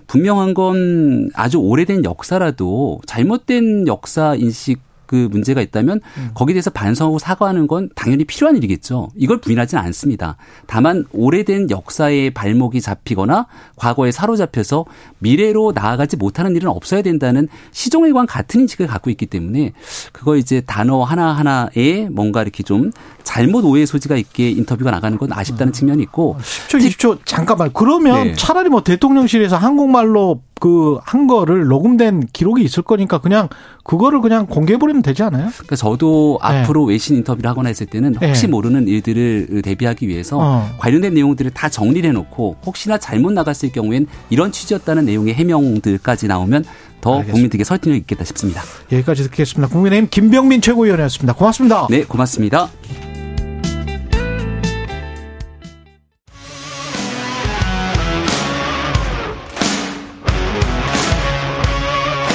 분명한 건 아주 오래된 역사라도 잘못된 역사 인식 그 문제가 있다면 음. 거기에 대해서 반성하고 사과하는 건 당연히 필요한 일이겠죠. 이걸 부인하지는 않습니다. 다만 오래된 역사의 발목이 잡히거나 과거에 사로잡혀서 미래로 나아가지 못하는 일은 없어야 된다는 시종일관 같은 인식을 갖고 있기 때문에 그거 이제 단어 하나하나에 뭔가 이렇게 좀 잘못 오해 소지가 있게 인터뷰가 나가는 건 아쉽다는 음. 측면이 있고 10초 20초 잠깐만 그러면 네. 차라리 뭐 대통령실에서 한국말로 그 한 거를 녹음된 기록이 있을 거니까 그냥 그거를 그냥 공개해버리면 되지 않아요? 그러니까 저도 네. 앞으로 외신 인터뷰를 하거나 했을 때는 혹시 네. 모르는 일들을 대비하기 위해서 어. 관련된 내용들을 다 정리를 해놓고 혹시나 잘못 나갔을 경우엔 이런 취지였다는 내용의 해명들까지 나오면 더 알겠습니다. 국민들에게 설득력 있겠다 싶습니다. 여기까지 듣겠습니다. 국민의힘 김병민 최고위원이었습니다. 고맙습니다. 네, 고맙습니다.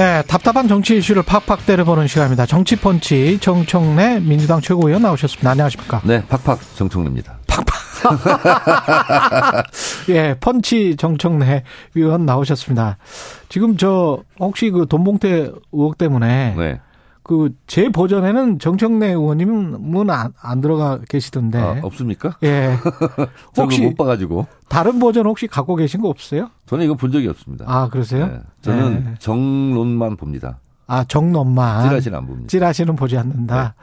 네, 답답한 정치 이슈를 팍팍 때려보는 시간입니다. 정치펀치 정청래 민주당 최고위원 나오셨습니다. 안녕하십니까? 네, 팍팍 정청래입니다. 팍팍. [LAUGHS] 예, 펀치 정청래 위원 나오셨습니다. 지금 저 혹시 그 돈봉태 의혹 때문에 네. 그 제 버전에는 정청래 의원님은 안, 안 들어가 계시던데. 아, 없습니까? 예. [LAUGHS] 혹시 못 봐가지고. 다른 버전 혹시 갖고 계신 거 없어요? 저는 이거 본 적이 없습니다. 아 그러세요? 네. 저는 네. 정론만 봅니다. 아 정론만. 찌라시는 안 봅니다. 찌라시는 보지 않는다. 네.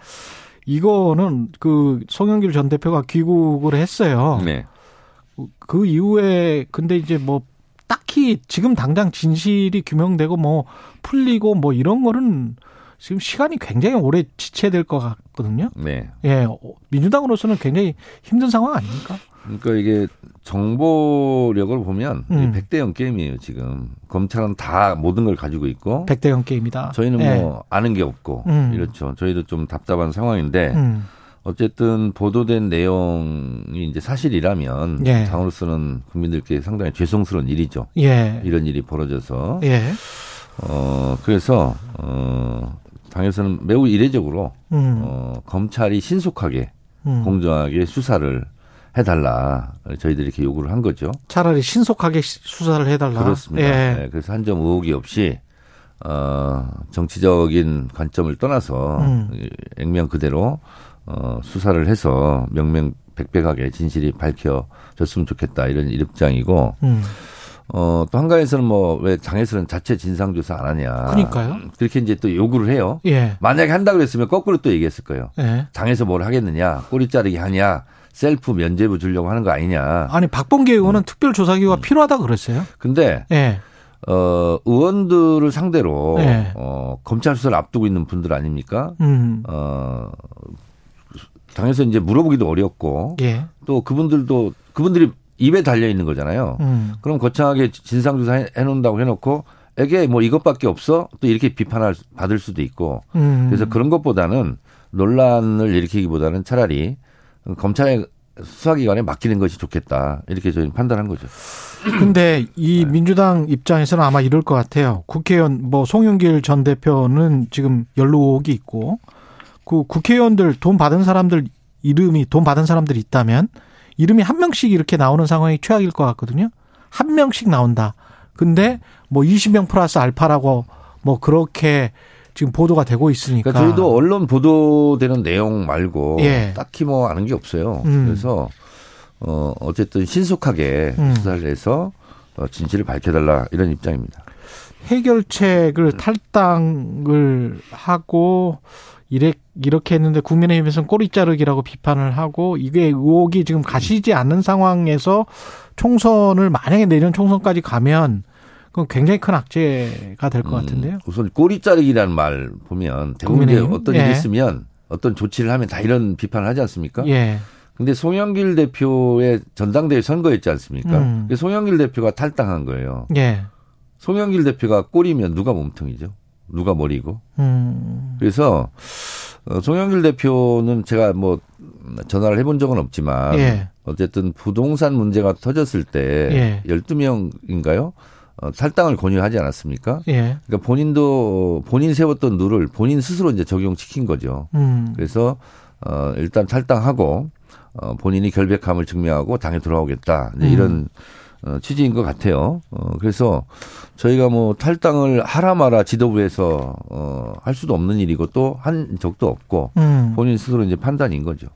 이거는 그 송영길 전 대표가 귀국을 했어요. 네. 그 이후에 근데 이제 뭐 딱히 지금 당장 진실이 규명되고 뭐 풀리고 뭐 이런 거는 지금 시간이 굉장히 오래 지체될 것 같거든요. 네. 예, 민주당으로서는 굉장히 힘든 상황 아닙니까? 그러니까 이게 정보력을 보면 음. 100대 0 게임이에요, 지금. 검찰은 다 모든 걸 가지고 있고. 100대 0 게임이다. 저희는 네. 뭐 아는 게 없고. 음. 이렇죠. 저희도 좀 답답한 상황인데. 음. 어쨌든 보도된 내용이 이제 사실이라면 예. 당으로서는 국민들께 상당히 죄송스러운 일이죠. 예. 이런 일이 벌어져서. 예. 어, 그래서, 어, 당에서는 매우 이례적으로, 음. 어, 검찰이 신속하게, 음. 공정하게 수사를 해달라. 저희들이 이렇게 요구를 한 거죠. 차라리 신속하게 수사를 해달라. 그렇습니다. 예. 네, 그래서 한 점 의혹이 없이, 어, 정치적인 관점을 떠나서, 음. 액면 그대로, 어, 수사를 해서 명명백백하게 진실이 밝혀졌으면 좋겠다. 이런 입장이고, 음. 어, 또 한가에서는 뭐, 왜 장애스는 자체 진상 조사 안 하냐. 그니까요. 그렇게 이제 또 요구를 해요. 예. 만약에 한다고 그랬으면 거꾸로 또 얘기했을 거예요. 예. 장에서 뭘 하겠느냐, 꼬리 자르기 하냐, 셀프 면제부 주려고 하는 거 아니냐. 아니, 박봉계 의원은 음. 특별조사기가 음. 필요하다 그랬어요. 근데, 예. 어, 의원들을 상대로, 예. 어, 검찰 수사를 앞두고 있는 분들 아닙니까? 음. 어, 당에서 이제 물어보기도 어렵고, 예. 또 그분들도, 그분들이 입에 달려 있는 거잖아요. 음. 그럼 거창하게 진상조사 해놓는다고 해놓고 에게 뭐 이것밖에 없어 또 이렇게 비판을 받을 수도 있고 음. 그래서 그런 것보다는 논란을 일으키기보다는 차라리 검찰의 수사기관에 맡기는 것이 좋겠다 이렇게 저희는 판단한 거죠. 근데 이 네. 민주당 입장에서는 아마 이럴 것 같아요. 국회의원 뭐 송영길 전 대표는 지금 연루 의혹이 있고 그 국회의원들 돈 받은 사람들 이름이 돈 받은 사람들이 있다면 이름이 한 명씩 이렇게 나오는 상황이 최악일 것 같거든요. 한 명씩 나온다. 근데 뭐 20명 플러스 알파라고 뭐 그렇게 지금 보도가 되고 있으니까. 그러니까 저희도 언론 보도되는 내용 말고 예. 딱히 뭐 아는 게 없어요. 음. 그래서 어 어쨌든 신속하게 음. 수사를 해서 어, 진실을 밝혀달라 이런 입장입니다. 해결책을 탈당을 하고 이래, 이렇게 했는데 국민의힘에서는 꼬리 자르기라고 비판을 하고 이게 의혹이 지금 가시지 않는 상황에서 총선을 만약에 내년 총선까지 가면 그건 굉장히 큰 악재가 될것 음, 같은데요. 우선 꼬리 자르기라는 말 보면 대부분 이제 어떤 일이 예. 있으면 어떤 조치를 하면 다 이런 비판을 하지 않습니까? 예. 근데 송영길 대표의 전당대회 선거였지 않습니까? 음. 송영길 대표가 탈당한 거예요. 예. 송영길 대표가 꼬리면 누가 몸통이죠? 누가 머리고. 음. 그래서 어, 송영길 대표는 제가 뭐 전화를 해본 적은 없지만 예. 어쨌든 부동산 문제가 터졌을 때 예. 12명인가요? 어, 탈당을 권유하지 않았습니까? 예. 그러니까 본인도 본인 세웠던 룰을 본인 스스로 이제 적용시킨 거죠. 음. 그래서 어 일단 탈당하고 어 본인이 결백함을 증명하고 당에 돌아오겠다. 이제 음. 이런 어, 취지인 것 같아요. 어, 그래서 저희가 뭐 탈당을 하라 마라 지도부에서 어, 할 수도 없는 일이고 또 한 적도 없고 음. 본인 스스로 이제 판단인 거죠.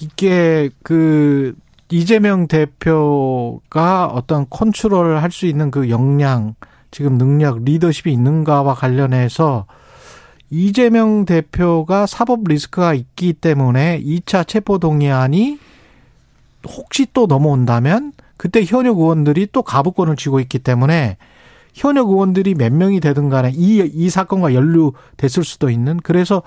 이게 그 이재명 대표가 어떤 컨트롤 할 수 있는 그 역량, 지금 능력, 리더십이 있는가와 관련해서 이재명 대표가 사법 리스크가 있기 때문에 2차 체포동의안이 혹시 또 넘어온다면 그때 현역 의원들이 또 가부권을 쥐고 있기 때문에 현역 의원들이 몇 명이 되든 간에 이, 이 사건과 연루됐을 수도 있는 그래서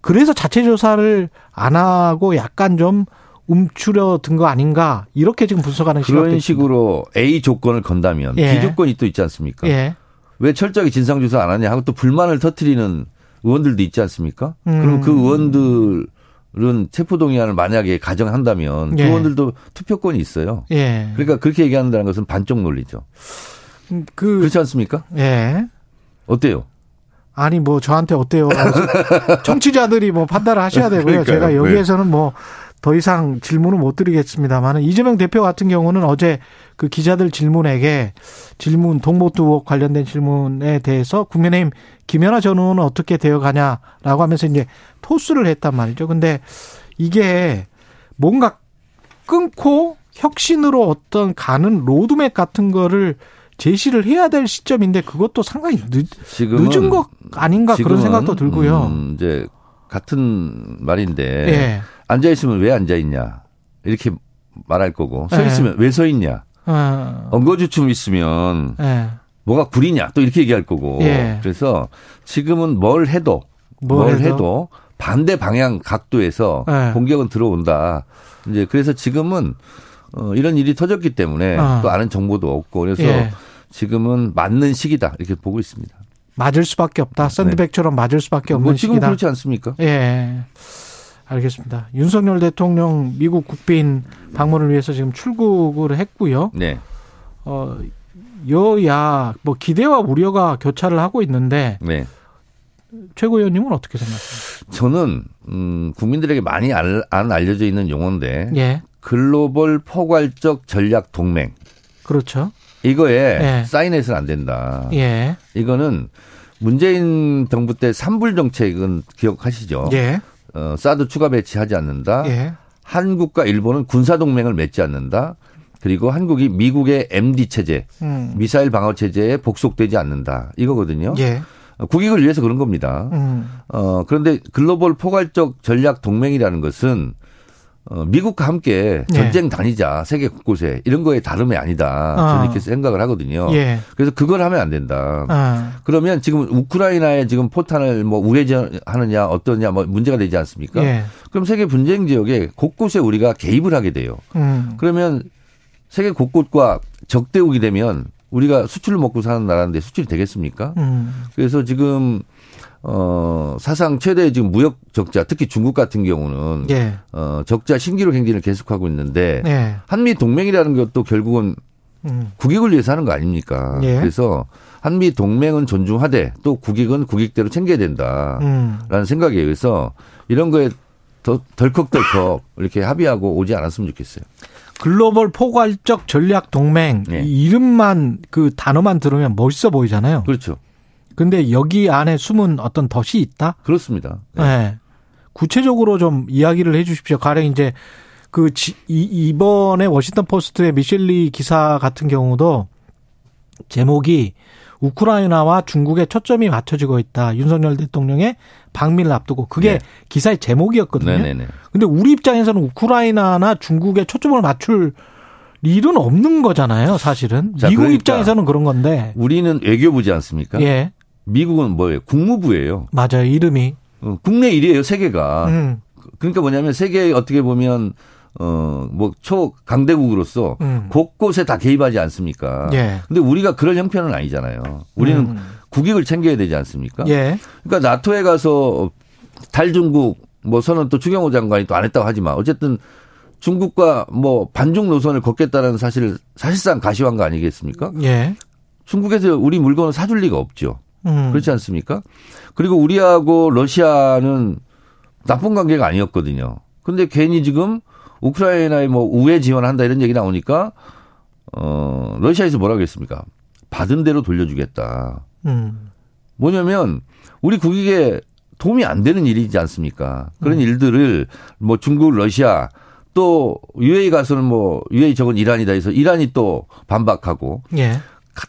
그래서 자체 조사를 안 하고 약간 좀 움츠려 든 거 아닌가 이렇게 지금 분석하는 그런 식으로 A 조건을 건다면 예. B 조건이 또 있지 않습니까? 예. 왜 철저하게 진상 조사 안 하냐 하고 또 불만을 터트리는 의원들도 있지 않습니까? 음. 그럼 그 의원들 은 체포동의안을 만약에 가정한다면 그 예. 의원들도 투표권이 있어요. 예. 그러니까 그렇게 얘기한다는 것은 반쪽 논리죠. 음, 그 그렇지 않습니까? 예. 어때요? 아니 뭐 저한테 어때요? [LAUGHS] 청취자들이 뭐 판단을 하셔야 되고요. 제가 여기에서는 뭐 더 이상 질문을 못 드리겠습니다만 이재명 대표 같은 경우는 어제 그 기자들 질문에게 질문 의혹 관련된 질문에 대해서 국민의힘 김연아 전 의원은 어떻게 되어 가냐라고 하면서 이제 토스를 했단 말이죠. 근데 이게 뭔가 끊고 혁신으로 어떤 가는 로드맵 같은 거를 제시를 해야 될 시점인데 그것도 상당히 늦, 늦은 것 아닌가 그런 생각도 들고요. 음, 이제 같은 말인데 예. 앉아 있으면 왜 앉아 있냐 이렇게 말할 거고 서 예. 있으면 예. 왜서 있냐 어. 엉거주춤 있으면 예. 뭐가 구리냐 또 이렇게 얘기할 거고 예. 그래서 지금은 뭘 해도 뭘, 뭘 해도? 해도? 반대 방향 각도에서 예. 공격은 들어온다. 이제 그래서 지금은 어, 이런 일이 터졌기 때문에 어. 또 아는 정보도 없고 그래서 예. 지금은 맞는 시기다 이렇게 보고 있습니다. 맞을 수밖에 없다. 샌드백처럼 네. 맞을 수밖에 없는 뭐 지금 시기다. 그렇지 않습니까? 예. 알겠습니다. 윤석열 대통령 미국 국빈 방문을 위해서 지금 출국을 했고요. 네. 어, 여야 뭐 기대와 우려가 교차를 하고 있는데 네. 최고위원님은 어떻게 생각하세요? 저는 음, 국민들에게 많이 알, 안 알려져 있는 용어인데 예. 글로벌 포괄적 전략 동맹. 그렇죠. 이거에 예. 사인해서는 안 된다. 예. 이거는 문재인 정부 때 산불 정책은 기억하시죠? 예. 어, 사드 추가 배치하지 않는다. 예. 한국과 일본은 군사 동맹을 맺지 않는다. 그리고 한국이 미국의 MD 체제, 음. 미사일 방어 체제에 복속되지 않는다. 이거거든요. 예. 국익을 위해서 그런 겁니다. 음. 어, 그런데 글로벌 포괄적 전략 동맹이라는 것은 어, 미국과 함께 네. 전쟁 다니자 세계 곳곳에 이런 거에 다름이 아니다. 저는 어. 이렇게 생각을 하거든요. 예. 그래서 그걸 하면 안 된다. 어. 그러면 지금 우크라이나에 지금 포탄을 뭐 우회전하느냐 어떠냐 뭐 문제가 되지 않습니까? 예. 그럼 세계 분쟁 지역에 곳곳에 우리가 개입을 하게 돼요. 음. 그러면 세계 곳곳과 적대국이 되면 우리가 수출을 먹고 사는 나라인데 수출이 되겠습니까? 음. 그래서 지금 어, 사상 최대 지금 무역 적자, 특히 중국 같은 경우는 예. 어, 적자 신기록 행진을 계속하고 있는데 예. 한미 동맹이라는 것도 결국은 음. 국익을 위해서 하는 거 아닙니까? 예. 그래서 한미 동맹은 존중하되 또 국익은 국익대로 챙겨야 된다라는 음. 생각에 의해서 이런 거에 더 덜컥덜컥 이렇게 합의하고 오지 않았으면 좋겠어요. 글로벌 포괄적 전략 동맹 네. 이름만 그 단어만 들으면 멋있어 보이잖아요. 그렇죠. 근데 여기 안에 숨은 어떤 덫이 있다? 그렇습니다. 네. 네. 구체적으로 좀 이야기를 해 주십시오. 가령 이제 그 지, 이, 이번에 워싱턴 포스트의 미셸리 기사 같은 경우도 제목이 우크라이나와 중국의 초점이 맞춰지고 있다. 윤석열 대통령의 방미를 앞두고 그게 네. 기사의 제목이었거든요. 네네네. 근데 우리 입장에서는 우크라이나나 중국에 초점을 맞출 일은 없는 거잖아요, 사실은. 자, 미국 그러니까 입장에서는 그런 건데. 우리는 외교부지 않습니까? 예. 미국은 뭐예요? 국무부예요. 맞아요, 이름이. 어, 국내 일이에요, 세계가. 음. 그러니까 뭐냐면 세계에 어떻게 보면 어, 뭐, 초강대국으로서 음. 곳곳에 다 개입하지 않습니까? 예. 근데 우리가 그럴 형편은 아니잖아요. 우리는 음. 국익을 챙겨야 되지 않습니까? 예. 그러니까 나토에 가서 달중국 뭐 선언 또 추경호 장관이 또 안 했다고 하지만 어쨌든 중국과 뭐 반중 노선을 걷겠다는 사실 사실상 가시한 거 아니겠습니까? 예. 중국에서 우리 물건을 사줄 리가 없죠. 음. 그렇지 않습니까? 그리고 우리하고 러시아는 나쁜 관계가 아니었거든요. 근데 괜히 지금 우크라이나에 뭐 우회 지원한다 이런 얘기 나오니까 어 러시아에서 뭐라고 했습니까? 받은 대로 돌려주겠다. 음. 뭐냐면 우리 국익에 도움이 안 되는 일이지 않습니까? 그런 음. 일들을 뭐 중국, 러시아 또 UAE 가서는 뭐 UAE 저건 이란이다 해서 이란이 또 반박하고 예.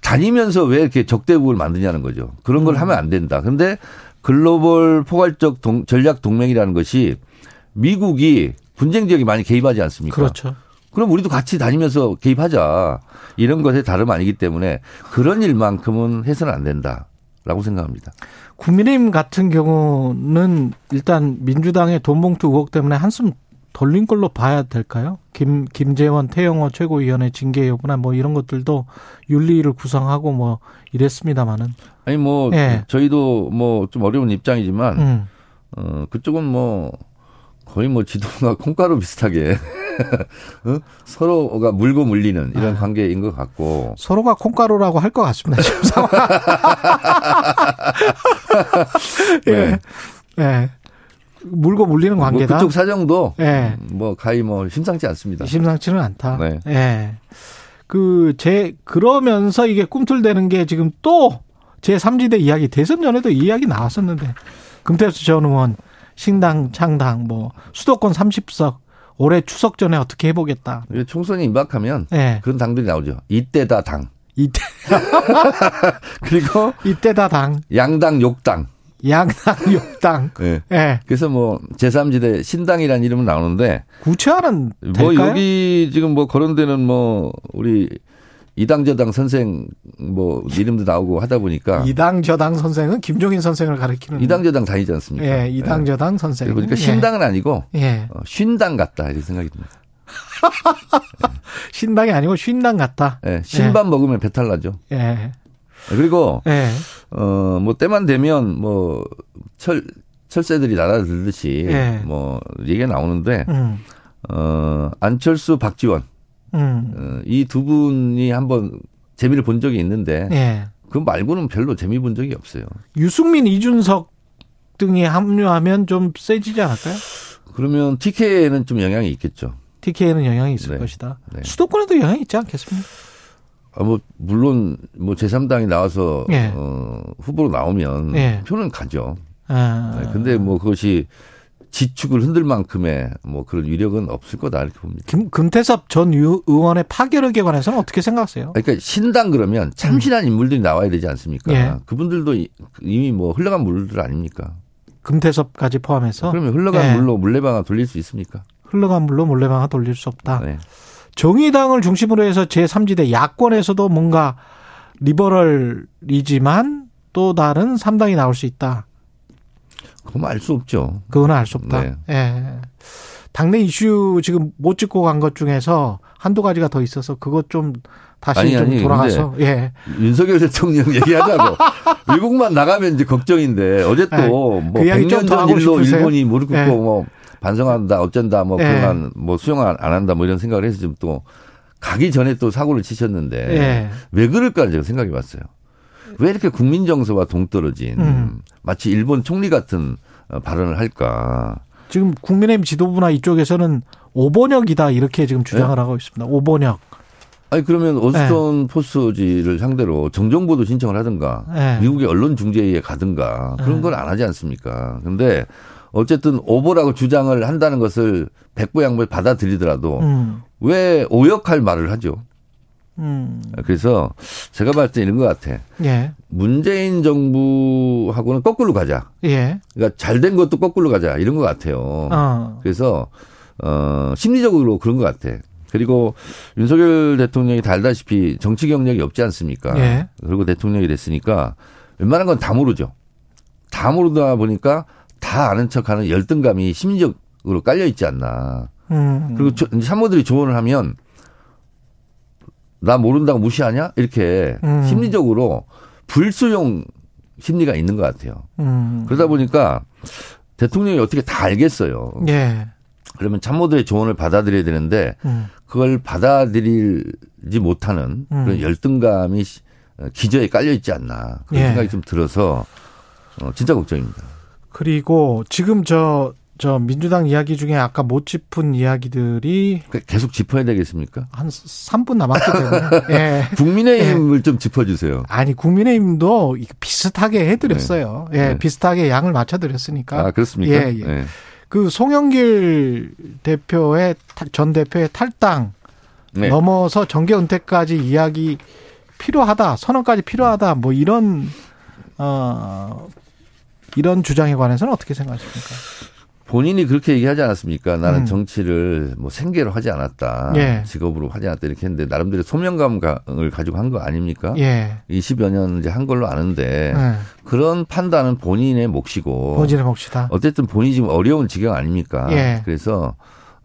다니면서 왜 이렇게 적대국을 만드냐는 거죠. 그런 걸 음. 하면 안 된다. 근데 글로벌 포괄적 동, 전략 동맹이라는 것이 미국이 분쟁 지역이 많이 개입하지 않습니까? 그렇죠. 그럼 우리도 같이 다니면서 개입하자. 이런 것에 다름 아니기 때문에 그런 일만큼은 해서는 안 된다 라고 생각합니다. 국민의힘 같은 경우는 일단 민주당의 돈봉투 의혹 때문에 한숨 돌린 걸로 봐야 될까요? 김, 김재원 태영호 최고위원회 징계 여부나 뭐 이런 것들도 윤리를 구성하고 뭐 이랬습니다만은. 아니 뭐 예. 저희도 뭐 좀 어려운 입장이지만 음. 어 그쪽은 뭐 거의 뭐 지도가 콩가루 비슷하게 [LAUGHS] 어? 서로가 물고 물리는 이런 아. 관계인 것 같고 서로가 콩가루라고 할 것 같습니다 지금 상황. [LAUGHS] [LAUGHS] 예. 네. 네. 물고 물리는 뭐 관계다. 뭐 그쪽 사정도 네. 뭐 가히 뭐 심상치 않습니다. 심상치는 않다. 네. 네. 그제 그러면서 이게 꿈틀대는 게 지금 또 제 3지대 이야기 대선 전에도 이야기 나왔었는데 금태수 전 의원 신당 창당 뭐 수도권 30석 올해 추석 전에 어떻게 해보겠다. 총선이 임박하면 네. 그런 당들이 나오죠. 이때다 당. 이때 [LAUGHS] 그리고 이때다 당. 양당 욕당. 양당 욕당. [LAUGHS] 네. 네. 그래서 뭐 제3지대 신당이라는 이름은 나오는데 구체화는 뭐 여기 지금 뭐 거론되는 뭐 우리 이당 저당 선생 뭐 이름도 나오고 하다 보니까 이당 저당 선생은 김종인 선생을 가리키는 이당 저당 다니지 않습니까? 예, 이당 저당 예. 선생. 그러니까 신당은 아니고 예. 어, 쉰당 같다 이런 생각이 듭니다. [LAUGHS] 신당이 아니고 쉰당 같다. 예, 신밥 예. 먹으면 배탈 나죠. 예. 그리고 예. 어뭐 때만 되면 뭐 철 철새들이 날아들듯이 예. 뭐 얘기가 나오는데 음. 어 안철수 박지원 음. 어, 이두 분이 한번 재미를 본 적이 있는데 예. 그 말고는 별로 재미 본 적이 없어요. 유승민, 이준석 등이 합류하면 좀 세지지 않을까요? 그러면 TK에는 좀 영향이 있겠죠. TK에는 영향이 있을 네. 것이다. 네. 수도권에도 영향이 있지 않겠습니까? 아, 뭐, 물론, 뭐, 제3당이 나와서, 네. 어, 후보로 나오면 네. 표는 가죠. 아. 네. 근데 뭐, 그것이 지축을 흔들 만큼의 뭐 그런 위력은 없을 거다 이렇게 봅니다. 김, 금태섭 전 의원의 파결에 관해서는 어떻게 생각하세요? 그러니까 신당 그러면 참신한 음. 인물들이 나와야 되지 않습니까? 예. 그분들도 이미 뭐 흘러간 물들 아닙니까? 금태섭까지 포함해서 그러면 흘러간 예. 물로 물레방아 돌릴 수 있습니까? 흘러간 물로 물레방아 돌릴 수 없다. 네. 정의당을 중심으로 해서 제3지대 야권에서도 뭔가 리버럴이지만 또 다른 3당이 나올 수 있다. 그건 알 수 없죠. 그건 알 수 없다. 네. 예. 당내 이슈 지금 못 짚고 간 것 중에서 한두 가지가 더 있어서 그것 좀 다시 아니, 좀 아니, 돌아가서 예. 윤석열 대통령 얘기하자고 [LAUGHS] 외국만 나가면 이제 걱정인데 어제 또뭐 예. 그 100년 전 일로 싶으세요? 일본이 무릎 꿇고 예. 뭐 반성한다 어쩐다 뭐 예. 그런 뭐 수용 안 한다 뭐 이런 생각을 해서 지금 또 가기 전에 또 사고를 치셨는데 예. 왜 그럴까 제가 생각해 봤어요. 왜 이렇게 국민 정서와 동떨어진 음. 마치 일본 총리 같은 어, 발언을 할까? 지금 국민의힘 지도부나 이쪽에서는 오번역이다 이렇게 지금 주장을 네? 하고 있습니다. 오번역. 아니 그러면 오스턴 네. 포스지를 상대로 정정보도 신청을 하든가 네. 미국의 언론 중재에 가든가 그런 네. 걸안 하지 않습니까? 근데 어쨌든 오보라고 주장을 한다는 것을 백보양물 받아들이더라도 음. 왜 오역할 말을 하죠? 음. 그래서 제가 봤을 때 이런 것 같아. 예. 문재인 정부하고는 거꾸로 가자. 예. 그러니까 잘 된 것도 거꾸로 가자. 이런 것 같아요. 어. 그래서, 어, 심리적으로 그런 것 같아. 그리고 윤석열 대통령이 달다시피 정치 경력이 없지 않습니까? 예. 그리고 대통령이 됐으니까 웬만한 건 다 모르죠. 다 모르다 보니까 다 아는 척 하는 열등감이 심리적으로 깔려 있지 않나. 음. 그리고 참모들이 조언을 하면 나 모른다고 무시하냐? 이렇게 음. 심리적으로 불수용 심리가 있는 것 같아요. 음. 그러다 보니까 대통령이 어떻게 다 알겠어요. 예. 그러면 참모들의 조언을 받아들여야 되는데 음. 그걸 받아들이지 못하는 음. 그런 열등감이 기저에 깔려 있지 않나 그런 예. 생각이 좀 들어서 어, 진짜 걱정입니다. 그리고 지금 저저 민주당 이야기 중에 아까 못 짚은 이야기들이 그 계속 짚어야 되겠습니까? 한 3분 남았기 때문에. [LAUGHS] 예. 국민의힘을 예. 좀 짚어주세요. 아니 국민의힘도 비슷하게 해드렸어요. 네. 예, 네. 비슷하게 양을 맞춰드렸으니까. 아 그렇습니까? 예, 예. 네. 그 송영길 대표의 전 대표의 탈당 네. 넘어서 정계 은퇴까지 이야기 필요하다, 선언까지 필요하다, 뭐 이런 어 이런 주장에 관해서는 어떻게 생각하십니까? 본인이 그렇게 얘기하지 않았습니까? 나는 음. 정치를 뭐 생계로 하지 않았다. 예. 직업으로 하지 않았다. 이렇게 했는데 나름대로 소명감을 가지고 한 거 아닙니까? 예. 20여 년 이제 한 걸로 아는데 예. 그런 판단은 본인의 몫이고. 본인의 몫이다. 어쨌든 본인이 지금 어려운 지경 아닙니까? 예. 그래서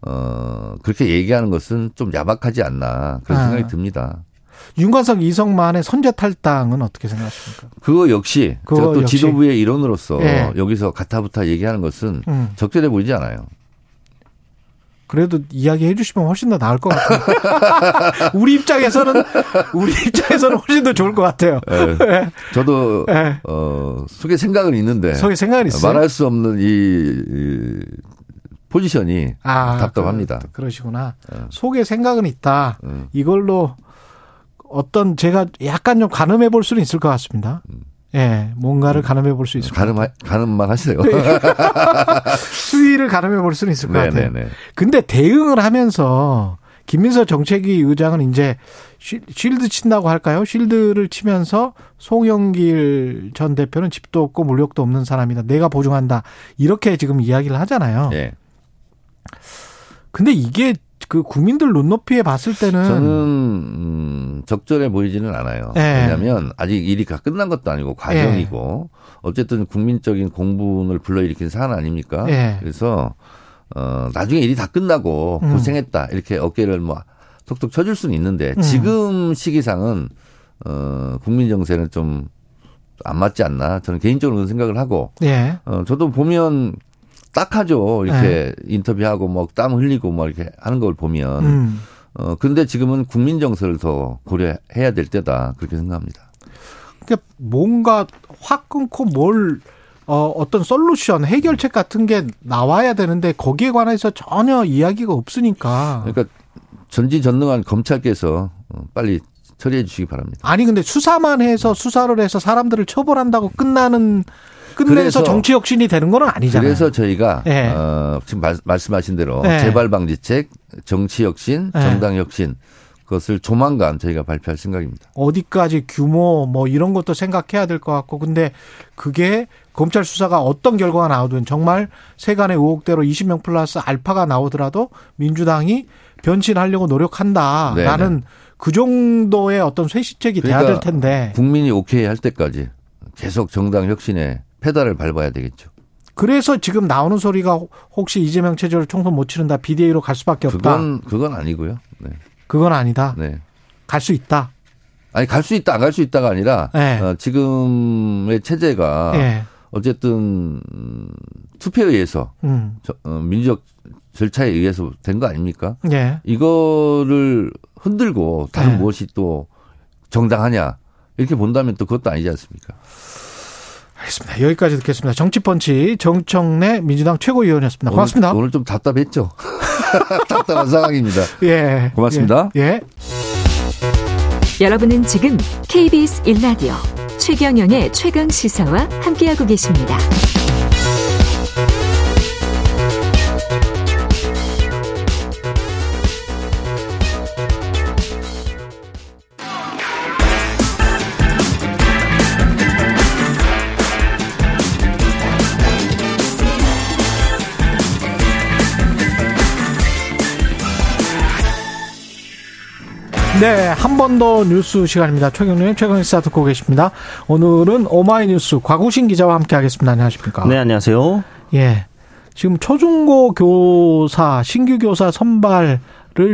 어, 그렇게 얘기하는 것은 좀 야박하지 않나 그런 아. 생각이 듭니다. 윤관석 이성만의 선제 탈당은 어떻게 생각하십니까? 그거 역시 그거 제가 또 역시. 지도부의 일원으로서 예. 여기서 가타부타 얘기하는 것은 음. 적절해 보이지 않아요. 그래도 이야기 해 주시면 훨씬 더 나을 것 같아요. [LAUGHS] 우리 입장에서는 우리 입장에서는 훨씬 더 좋을 것 같아요. 네. 네. 저도 네. 어, 속에 생각은 있는데 속에 생각은 있어요. 말할 수 없는 이, 이 포지션이 아, 답답합니다. 그, 그러시구나. 속에 생각은 있다. 이걸로 어떤 제가 약간 좀 가늠해 볼 수는 있을 것 같습니다. 예, 뭔가를 음. 가늠해 볼 수 있을 가늠, 것 같아요. 가늠만 하세요. [LAUGHS] 수위를 가늠해 볼 수는 있을 것 네네네. 같아요. 네, 네. 근데 대응을 하면서 김민서 정책위 의장은 이제 쉴드 친다고 할까요? 쉴드를 치면서 송영길 전 대표는 집도 없고 물력도 없는 사람이다. 내가 보증한다. 이렇게 지금 이야기를 하잖아요. 네. 근데 이게 그 국민들 눈높이에 봤을 때는 저는 음, 적절해 보이지는 않아요. 네. 왜냐하면 아직 일이 다 끝난 것도 아니고 과정이고 네. 어쨌든 국민적인 공분을 불러일으킨 사안 아닙니까? 네. 그래서 어 나중에 일이 다 끝나고 음. 고생했다 이렇게 어깨를 뭐 톡톡 쳐줄 수는 있는데 음. 지금 시기상은 어 국민 정세는 좀 안 맞지 않나 저는 개인적으로 그런 생각을 하고 예. 어 저도 보면 딱하죠 이렇게 예. 인터뷰하고 뭐 땀 흘리고 뭐 이렇게 하는 걸 보면 음. 어 근데 지금은 국민 정서를 더 고려해야 될 때다 그렇게 생각합니다. 그러니까 뭔가 확 끊고 뭘 어, 어떤 솔루션, 해결책 같은 게 나와야 되는데 거기에 관해서 전혀 이야기가 없으니까. 그러니까 전지전능한 검찰께서 어, 빨리 처리해 주시기 바랍니다. 아니 근데 수사만 해서 수사를 해서 사람들을 처벌한다고 끝나는 끝내서 정치 혁신이 되는 건 아니잖아요. 그래서 저희가 네. 어, 지금 말, 씀하신 대로 네. 재발 방지책, 정치 혁신, 네. 정당 혁신 그것을 조만간 저희가 발표할 생각입니다. 어디까지 규모 뭐 이런 것도 생각해야 될 것 같고 근데 그게 검찰 수사가 어떤 결과가 나오든 정말 세간의 의혹대로 20명 플러스 알파가 나오더라도 민주당이 변신하려고 노력한다라는 네네. 그 정도의 어떤 쇄신책이 그러니까 돼야 될 텐데 국민이 오케이 할 때까지 계속 정당 혁신에 페달을 밟아야 되겠죠. 그래서 지금 나오는 소리가 혹시 이재명 체제를 총선 못 치른다 비대위로 갈 수밖에 없다. 그건 그건 아니고요. 네. 그건 아니다. 네. 갈 수 있다. 아니 갈 수 있다 안 갈 수 있다가 아니라 네. 어, 지금의 체제가 네. 어쨌든 투표에 의해서 음. 저, 어, 민주적 절차에 의해서 된 거 아닙니까? 네. 이거를 흔들고 다른 네. 무엇이 또 정당하냐 이렇게 본다면 또 그것도 아니지 않습니까? 알겠습니다. 여기까지 듣겠습니다. 정치펀치 정청래 민주당 최고위원이었습니다. 고맙습니다. 오늘, 오늘 좀 답답했죠. [LAUGHS] 답답한 상황입니다. [LAUGHS] 예. 고맙습니다. 예. 예. 여러분은 지금 KBS 1라디오 최경영의 최강 시사와 함께하고 계십니다. 네, 한 번 더 뉴스 시간입니다. 최경련의 최강시사 듣고 계십니다. 오늘은 오마이뉴스 곽우신 기자와 함께하겠습니다. 안녕하십니까? 네, 안녕하세요. 예, 지금 초중고 교사 신규 교사 선발을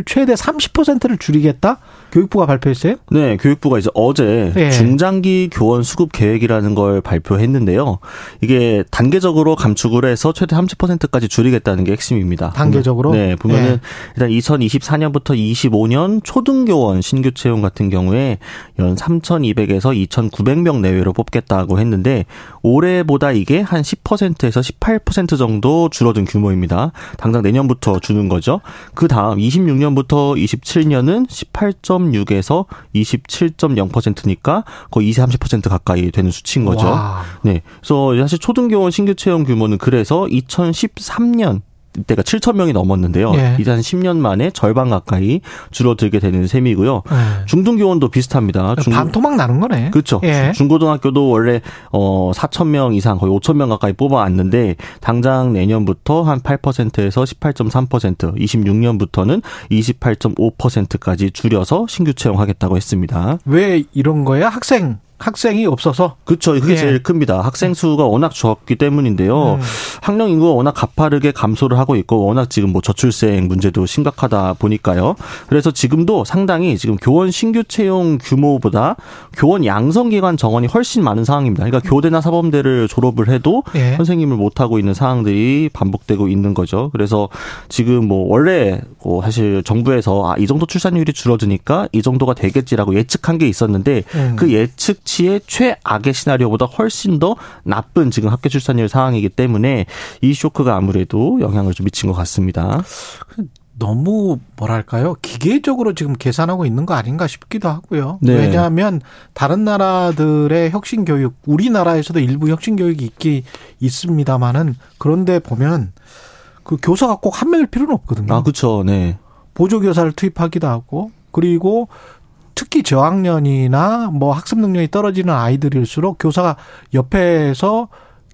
최대 30%를 줄이겠다? 교육부가 발표했어요? 네, 교육부가 이제 어제 네. 중장기 교원 수급 계획이라는 걸 발표했는데요. 이게 단계적으로 감축을 해서 최대 30%까지 줄이겠다는 게 핵심입니다. 단계적으로? 네, 보면은 네. 일단 2024년부터 25년 초등 교원 신규 채용 같은 경우에 연 3,200에서 2,900명 내외로 뽑겠다고 했는데 올해보다 이게 한 10%에서 18% 정도 줄어든 규모입니다. 당장 내년부터 주는 거죠. 그 다음 26년부터 27년은 18. 10.6에서 27.0%니까 거의 20, 30% 가까이 되는 수치인 거죠. 와. 네. 그래서 사실 초등교원 신규 채용 규모는 그래서 2013년 때가 7천 명이 넘었는데요. 예. 이제 한 10년 만에 절반 가까이 줄어들게 되는 셈이고요. 예. 중등교원도 비슷합니다. 중... 반토막 나는 거네. 그렇죠. 예. 중고등학교도 원래 어 4천 명 이상 거의 5천 명 가까이 뽑아왔는데 당장 내년부터 한 8%에서 18.3%, 26년부터는 28.5%까지 줄여서 신규 채용하겠다고 했습니다. 왜 이런 거야? 학생 학생이 없어서 그렇죠. 그게 예. 제일 큽니다. 학생 수가 워낙 적기 때문인데요. 음. 학령 인구가 워낙 가파르게 감소를 하고 있고 워낙 지금 뭐 저출생 문제도 심각하다 보니까요. 그래서 지금도 상당히 지금 교원 신규 채용 규모보다 교원 양성 기관 정원이 훨씬 많은 상황입니다. 그러니까 교대나 사범대를 졸업을 해도 예. 선생님을 못 하고 있는 상황들이 반복되고 있는 거죠. 그래서 지금 뭐 원래 뭐 사실 정부에서 아, 이 정도 출산율이 줄어드니까 이 정도가 되겠지라고 예측한 게 있었는데 음. 그 예측 예치의 최악의 시나리오보다 훨씬 더 나쁜 지금 학교 출산율 상황이기 때문에 이 쇼크가 아무래도 영향을 좀 미친 것 같습니다. 너무 뭐랄까요 기계적으로 지금 계산하고 있는 거 아닌가 싶기도 하고요. 네. 왜냐하면 다른 나라들의 혁신 교육, 우리나라에서도 일부 혁신 교육이 있기 있습니다만은 그런데 보면 그 교사가 꼭 한 명일 필요는 없거든요. 아 그렇죠. 네. 보조 교사를 투입하기도 하고 그리고 특히 저학년이나 뭐 학습 능력이 떨어지는 아이들일수록 교사가 옆에서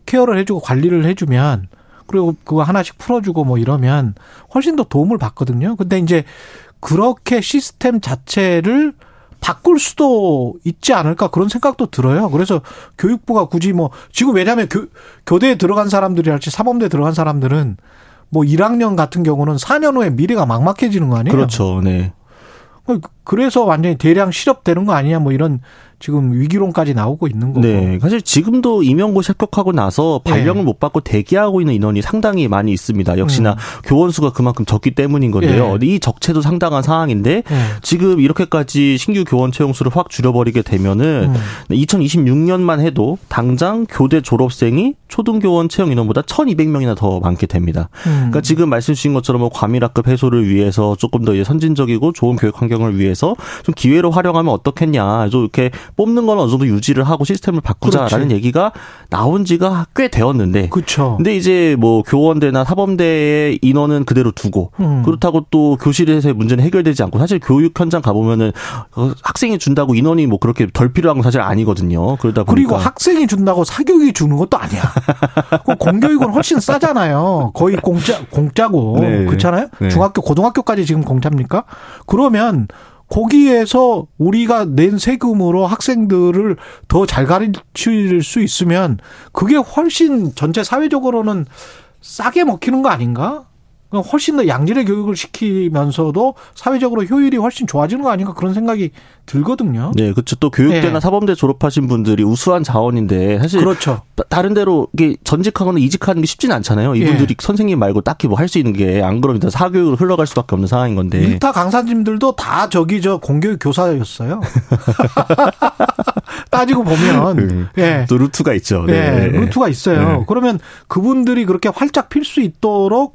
케어를 해주고 관리를 해주면 그리고 그거 하나씩 풀어주고 뭐 이러면 훨씬 더 도움을 받거든요. 근데 이제 그렇게 시스템 자체를 바꿀 수도 있지 않을까 그런 생각도 들어요. 그래서 교육부가 굳이 뭐 지금 왜냐하면 교, 교대에 들어간 사람들이랄지 사범대에 들어간 사람들은 뭐 1학년 같은 경우는 4년 후에 미래가 막막해지는 거 아니에요? 그렇죠. 네. 그래서 완전히 대량 실업되는 거 아니냐 뭐 이런 지금 위기론까지 나오고 있는 거고. 네. 사실 지금도 임용고시 합격하고 나서 발령을 네. 못 받고 대기하고 있는 인원이 상당히 많이 있습니다. 역시나 음. 교원 수가 그만큼 적기 때문인 건데요. 네. 이 적체도 상당한 상황인데 네. 지금 이렇게까지 신규 교원 채용 수를 확 줄여버리게 되면은 음. 2026년만 해도 당장 교대 졸업생이 초등교원 채용 인원보다 1,200명이나 더 많게 됩니다. 음. 그러니까 지금 말씀 주신 것처럼 뭐 과밀학급 해소를 위해서 조금 더 선진적이고 좋은 교육 환경을 위해서 좀 기회로 활용하면 어떻겠냐. 좀 이렇게 뽑는 건 어느 정도 유지를 하고 시스템을 바꾸자라는 그렇지. 얘기가 나온 지가 꽤 되었는데. 그렇죠. 근데 이제 뭐 교원대나 사범대의 인원은 그대로 두고 음. 그렇다고 또 교실에서의 문제는 해결되지 않고 사실 교육 현장 가보면은 어, 학생이 준다고 인원이 뭐 그렇게 덜 필요한 건 사실 아니거든요. 그러다 보니까 그리고 학생이 준다고 사교육이 주는 것도 아니야. 그 공교육은 훨씬 싸잖아요. 거의 공짜 공짜고 네. 그렇잖아요. 네. 중학교 고등학교까지 지금 공짜입니까? 그러면 거기에서 우리가 낸 세금으로 학생들을 더 잘 가르칠 수 있으면 그게 훨씬 전체 사회적으로는 싸게 먹히는 거 아닌가? 훨씬 더 양질의 교육을 시키면서도 사회적으로 효율이 훨씬 좋아지는 거 아닌가 그런 생각이 들거든요. 네, 그렇죠. 또 교육대나 네. 사범대 졸업하신 분들이 우수한 자원인데 사실 그렇죠. 다른 데로 이게 전직하거나 이직하는 게 쉽지는 않잖아요. 이분들이 네. 선생님 말고 딱히 뭐 할 수 있는 게 안 그러면 사교육으로 흘러갈 수밖에 없는 상황인 건데. 일타 강사님들도 다 저기 저 공교육 교사였어요. [LAUGHS] 따지고 보면 음, 예. 또 루트가 있죠. 네, 네. 루트가 있어요. 네. 그러면 그분들이 그렇게 활짝 필 수 있도록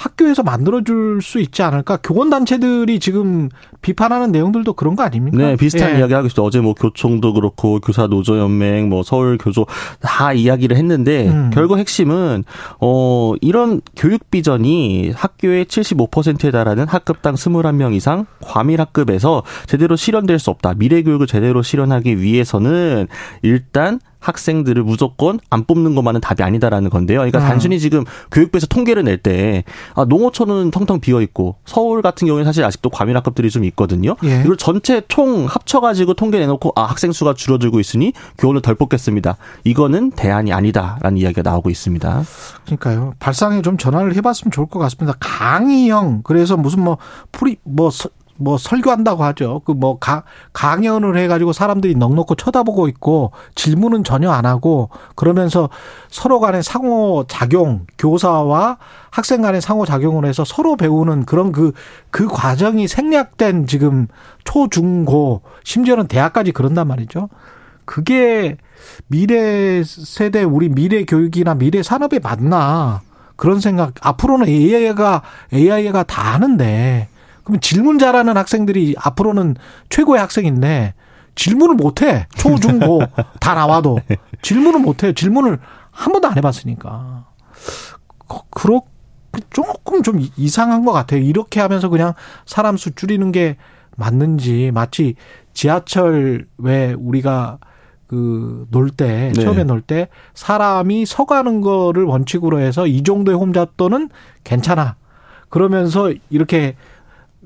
학교에서 만들어줄 수 있지 않을까? 교원단체들이 지금 비판하는 내용들도 그런 거 아닙니까? 네, 비슷한 예. 이야기 하고 있어요. 어제 뭐 교총도 그렇고 교사 노조연맹, 뭐 서울 교조 다 이야기를 했는데 음. 결국 핵심은 어 이런 교육 비전이 학교의 75%에 달하는 학급당 21명 이상 과밀 학급에서 제대로 실현될 수 없다. 미래 교육을 제대로 실현하기 위해서는 일단 학생들을 무조건 안 뽑는 것만은 답이 아니다라는 건데요. 그러니까 음. 단순히 지금 교육부에서 통계를 낼 때 아, 농어촌은 텅텅 비어 있고 서울 같은 경우에 사실 아직도 과밀 학급들이 좀 있거든요. 예. 이걸 전체 총 합쳐가지고 통계 내놓고 아 학생 수가 줄어들고 있으니 교원을 덜 뽑겠습니다. 이거는 대안이 아니다라는 이야기가 나오고 있습니다. 그러니까요. 발상의 좀 전환을 해봤으면 좋을 것 같습니다. 강의형 그래서 무슨 뭐 preach 뭐 뭐 설교한다고 하죠. 그 뭐 강연을 해가지고 사람들이 넉넉히 쳐다보고 있고 질문은 전혀 안 하고 그러면서 서로 간의 상호 작용, 교사와 학생 간의 상호 작용을 해서 서로 배우는 그런 그, 그 과정이 생략된 지금 초, 중, 고, 심지어는 대학까지 그런단 말이죠. 그게 미래 세대, 우리 미래 교육이나 미래 산업에 맞나. 그런 생각, 앞으로는 AI가, AI가 다 하는데, 그럼 질문 잘하는 학생들이 앞으로는 최고의 학생인데 질문을 못해. 초, 중, 고 [LAUGHS] 다 나와도 질문을 못해요. 질문을 한 번도 안 해봤으니까. 그렇 조금 좀 이상한 것 같아요. 이렇게 하면서 그냥 사람 수 줄이는 게 맞는지 마치 지하철 왜 우리가 그 놀 때, 네. 처음에 놀때 사람이 서가는 거를 원칙으로 해서 이 정도의 혼잡도는 괜찮아. 그러면서 이렇게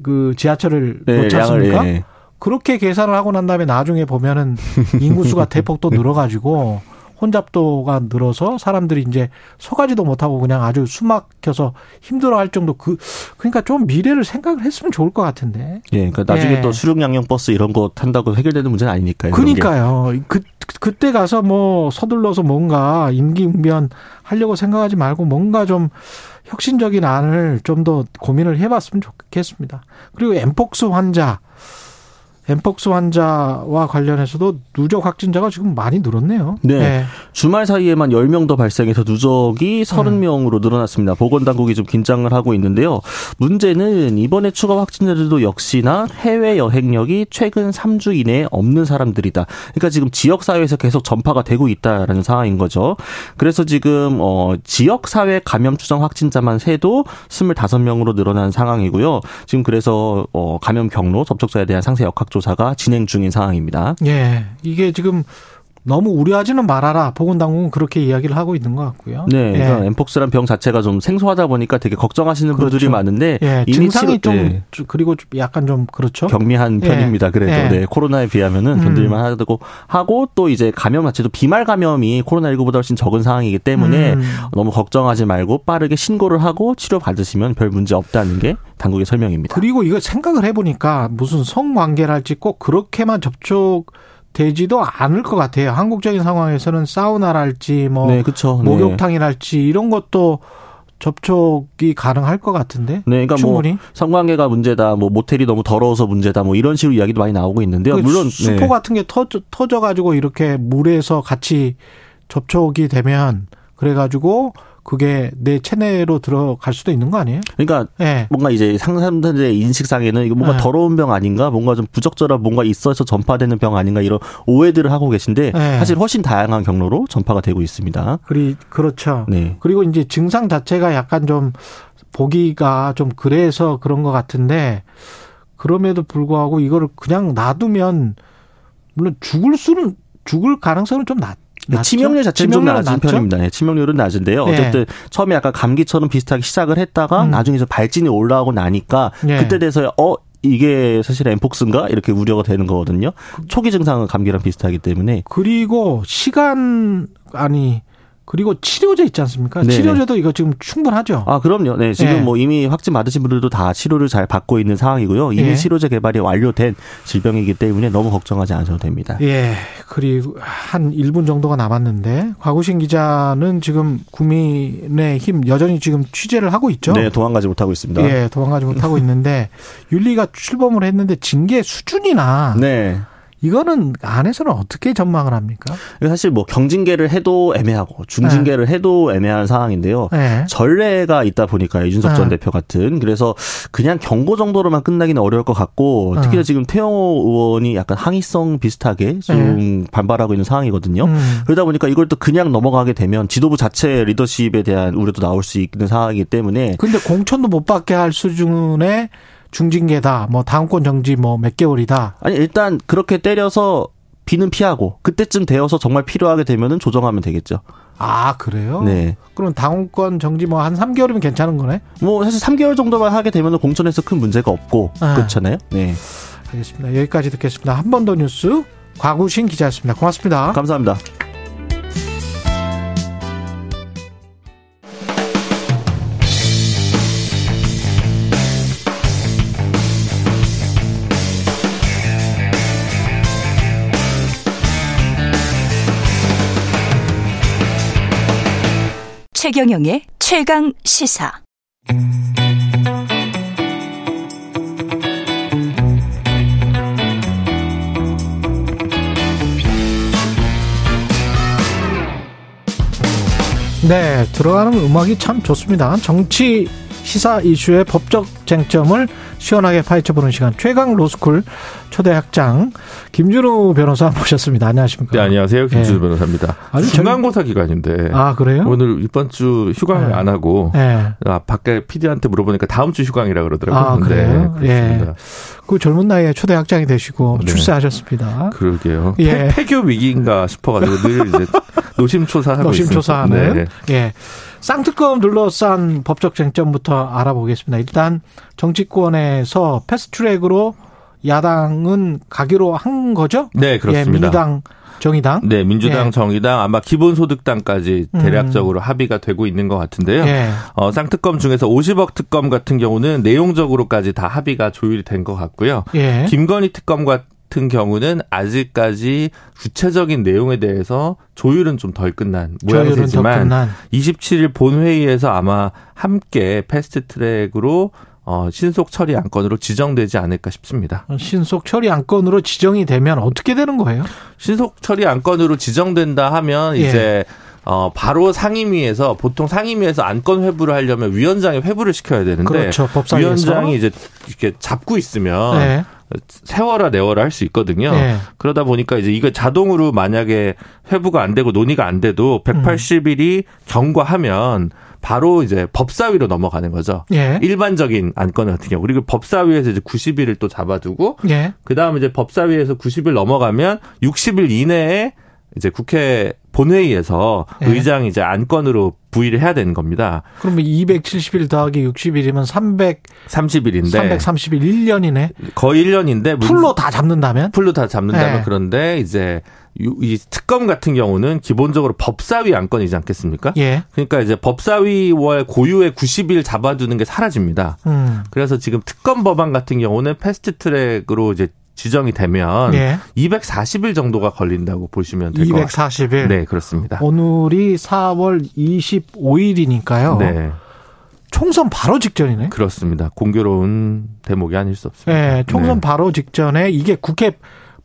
그 지하철을 네, 놓지 않습니까? 예. 그렇게 계산을 하고 난 다음에 나중에 보면은 인구수가 [LAUGHS] 대폭 또 늘어가지고 혼잡도가 늘어서 사람들이 이제 서가지도 못하고 그냥 아주 숨막혀서 힘들어할 정도 그 그러니까 좀 미래를 생각을 했으면 좋을 것 같은데. 예, 그러니까 나중에 예. 또 수륙 양형 버스 이런 거 탄다고 해결되는 문제는 아니니까요. 그러니까요. 그 그때 가서 뭐 서둘러서 뭔가 임기응변 하려고 생각하지 말고 뭔가 좀 혁신적인 안을 좀 더 고민을 해봤으면 좋겠습니다. 그리고 엠폭스 환자 엠폭스 환자와 관련해서도 누적 확진자가 지금 많이 늘었네요. 네. 네. 주말 사이에만 10명 더 발생해서 누적이 30명으로 늘어났습니다. 보건당국이 좀 긴장을 하고 있는데요. 문제는 이번에 추가 확진자들도 역시나 해외 여행력이 최근 3주 이내에 없는 사람들이다. 그러니까 지금 지역사회에서 계속 전파가 되고 있다라는 상황인 거죠. 그래서 지금 어 지역사회 감염 추정 확진자만 세도 25명으로 늘어난 상황이고요. 지금 그래서 어 감염 경로, 접촉자에 대한 상세 역학 조사가 진행 중인 상황입니다. 예. 이게 지금 너무 우려하지는 말아라. 보건당국은 그렇게 이야기를 하고 있는 것 같고요. 네, 그러니까 예. 엠폭스란 병 자체가 좀 생소하다 보니까 되게 걱정하시는 그렇죠. 분들이 많은데 예. 증상이 좀 예. 그리고 약간 좀 그렇죠. 경미한 예. 편입니다. 그래도 예. 네, 코로나에 비하면은 견딜만 음. 하고 하고 또 이제 감염 자체도 비말 감염이 코로나19보다 훨씬 적은 상황이기 때문에 음. 너무 걱정하지 말고 빠르게 신고를 하고 치료 받으시면 별 문제 없다는 게 당국의 설명입니다. 그리고 이거 생각을 해보니까 무슨 성관계랄지 꼭 그렇게만 접촉 되지도 않을 것 같아요. 한국적인 상황에서는 사우나랄지 뭐 네, 그렇죠. 목욕탕이랄지 이런 것도 접촉이 가능할 것 같은데. 네, 그러니까 뭐 충분히. 뭐 성관계가 문제다, 뭐 모텔이 너무 더러워서 문제다, 뭐 이런 식으로 이야기도 많이 나오고 있는데요. 물론 수포 네. 같은 게 터져 터져 가지고 이렇게 물에서 같이 접촉이 되면 그래가지고 그게 내 체내로 들어갈 수도 있는 거 아니에요? 그러니까 네. 뭔가 이제 상사들의 인식상에는 이거 뭔가 네. 더러운 병 아닌가, 뭔가 좀 부적절한 뭔가 있어서 전파되는 병 아닌가 이런 오해들을 하고 계신데 네. 사실 훨씬 다양한 경로로 전파가 되고 있습니다. 그리 그렇죠. 네. 그리고 이제 증상 자체가 약간 좀 보기가 좀 그래서 그런 것 같은데 그럼에도 불구하고 이거를 그냥 놔두면 물론 죽을 수는 죽을 가능성은 좀 낮. 낮죠? 치명률 자체는 좀 낮은 낮죠? 편입니다. 네, 치명률은 낮은데요. 네. 어쨌든 처음에 약간 감기처럼 비슷하게 시작을 했다가 음. 나중에 좀 발진이 올라오고 나니까 네. 그때 돼서 어 이게 사실 엠폭스인가 이렇게 우려가 되는 거거든요. 초기 증상은 감기랑 비슷하기 때문에 그리고 시간 아니 그리고 치료제 있지 않습니까? 네 치료제도 이거 지금 충분하죠. 아, 그럼요. 네. 지금 네. 뭐 이미 확진 받으신 분들도 다 치료를 잘 받고 있는 상황이고요. 이미 네. 치료제 개발이 완료된 질병이기 때문에 너무 걱정하지 않으셔도 됩니다. 예. 그리고 한 1분 정도가 남았는데 과구신 기자는 지금 국민의 힘 여전히 지금 취재를 하고 있죠. 네, 도망가지 못하고 있습니다. 예, 도망가지 못하고 있는데 윤리가 출범을 했는데 징계 수준이나 네. 이거는 안에서는 어떻게 전망을 합니까? 사실 뭐 경징계를 해도 애매하고 중징계를 네. 해도 애매한 상황인데요. 네. 전례가 있다 보니까 이준석 네. 전 대표 같은 그래서 그냥 경고 정도로만 끝나기는 어려울 것 같고 특히나 네. 지금 태영호 의원이 약간 항의성 비슷하게 좀 네. 반발하고 있는 상황이거든요. 음. 그러다 보니까 이걸 또 그냥 넘어가게 되면 지도부 자체 리더십에 대한 우려도 나올 수 있는 상황이기 때문에 근데 공천도 못 받게 할 수준의 중징계다, 뭐 다음권 정지 뭐 몇 개월이다. 아니 일단 그렇게 때려서 비는 피하고 그때쯤 되어서 정말 필요하게 되면은 조정하면 되겠죠. 아 그래요? 네. 그럼 당원권 정지 뭐 한 3개월이면 괜찮은 거네? 뭐 사실 3개월 정도만 하게 되면은 공천에서 큰 문제가 없고 아. 그렇잖아요. 네. 알겠습니다. 여기까지 듣겠습니다. 한 번 더 뉴스 과구신 기자였습니다. 고맙습니다. 감사합니다. 최경영의 최강 시사. 네, 들어가는 음악이 참 좋습니다. 정치 시사 이슈의 법적 쟁점을 시원하게 파헤쳐보는 시간 최강 로스쿨 초대 학장 김준우 변호사 모셨습니다. 안녕하십니까? 네, 안녕하세요. 김준우 네. 변호사입니다. 아주 중간고사 전... 기간인데. 아, 그래요? 오늘 이번 주 휴강을 네. 안 하고 네. 아, 밖에 PD한테 물어보니까 다음 주 휴강이라 그러더라고요. 아, 그래요? 네, 예. 그 젊은 나이에 초대 학장이 되시고 네. 출세하셨습니다. 그러게요. 예. 폐 교 위기인가 싶어가지고 늘 이제 [LAUGHS] 노심초사하고 노심초사하는. 네. 예. 쌍특검 둘러싼 법적 쟁점부터 알아보겠습니다. 일단 정치권에서 패스트트랙으로 야당은 가기로 한 거죠? 네, 그렇습니다. 예, 민주당 정의당? 네, 민주당, 예. 정의당 아마 기본소득당까지 음. 대략적으로 음. 합의가 되고 있는 것 같은데요. 예. 어, 쌍특검 중에서 50억 특검 같은 경우는 내용적으로까지 다 합의가 조율이 된것 같고요. 예. 김건희 특검과 같은 경우는 아직까지 구체적인 내용에 대해서 조율은 좀 덜 끝난 모양새지만 27일 본회의에서 아마 함께 패스트트랙으로 어, 신속 처리 안건으로 지정되지 않을까 싶습니다. 신속 처리 안건으로 지정이 되면 어떻게 되는 거예요? 신속 처리 안건으로 지정된다 하면 예. 이제 어, 바로 상임위에서 보통 상임위에서 안건 회부를 하려면 위원장이 회부를 시켜야 되는데 그렇죠. 위원장이 이제 이렇게 잡고 있으면 네. 세워라 내워라 할 수 있거든요. 네. 그러다 보니까 이제 이거 자동으로 만약에 회부가 안 되고 논의가 안 돼도 180일이 음. 경과하면 바로 이제 법사위로 넘어가는 거죠. 예. 일반적인 안건 같은 경우. 그리고 법사위에서 이제 90일을 또 잡아두고 예. 그다음에 이제 법사위에서 90일 넘어가면 60일 이내에 이제 국회 본회의에서 네. 의장이 이제 안건으로 부의를 해야 되는 겁니다. 그러면 270일 더하기 60일이면 330일인데 331 1년이네. 거의 1년인데 full로 다 잡는다면? full로 다 잡는다면 네. 그런데 이제 이 특검 같은 경우는 기본적으로 법사위 안건이지 않겠습니까? 예. 그러니까 이제 법사위와 고유의 90일 잡아두는 게 사라집니다. 음. 그래서 지금 특검 법안 같은 경우는 패스트트랙으로 이제 지정이 되면 예. 240일 정도가 걸린다고 보시면 될 것 같습니다. 240일. 네, 그렇습니다. 오늘이 4월 25일이니까요. 네. 총선 바로 직전이네. 그렇습니다. 공교로운 대목이 아닐 수 없습니다. 네, 총선 네. 바로 직전에 이게 국회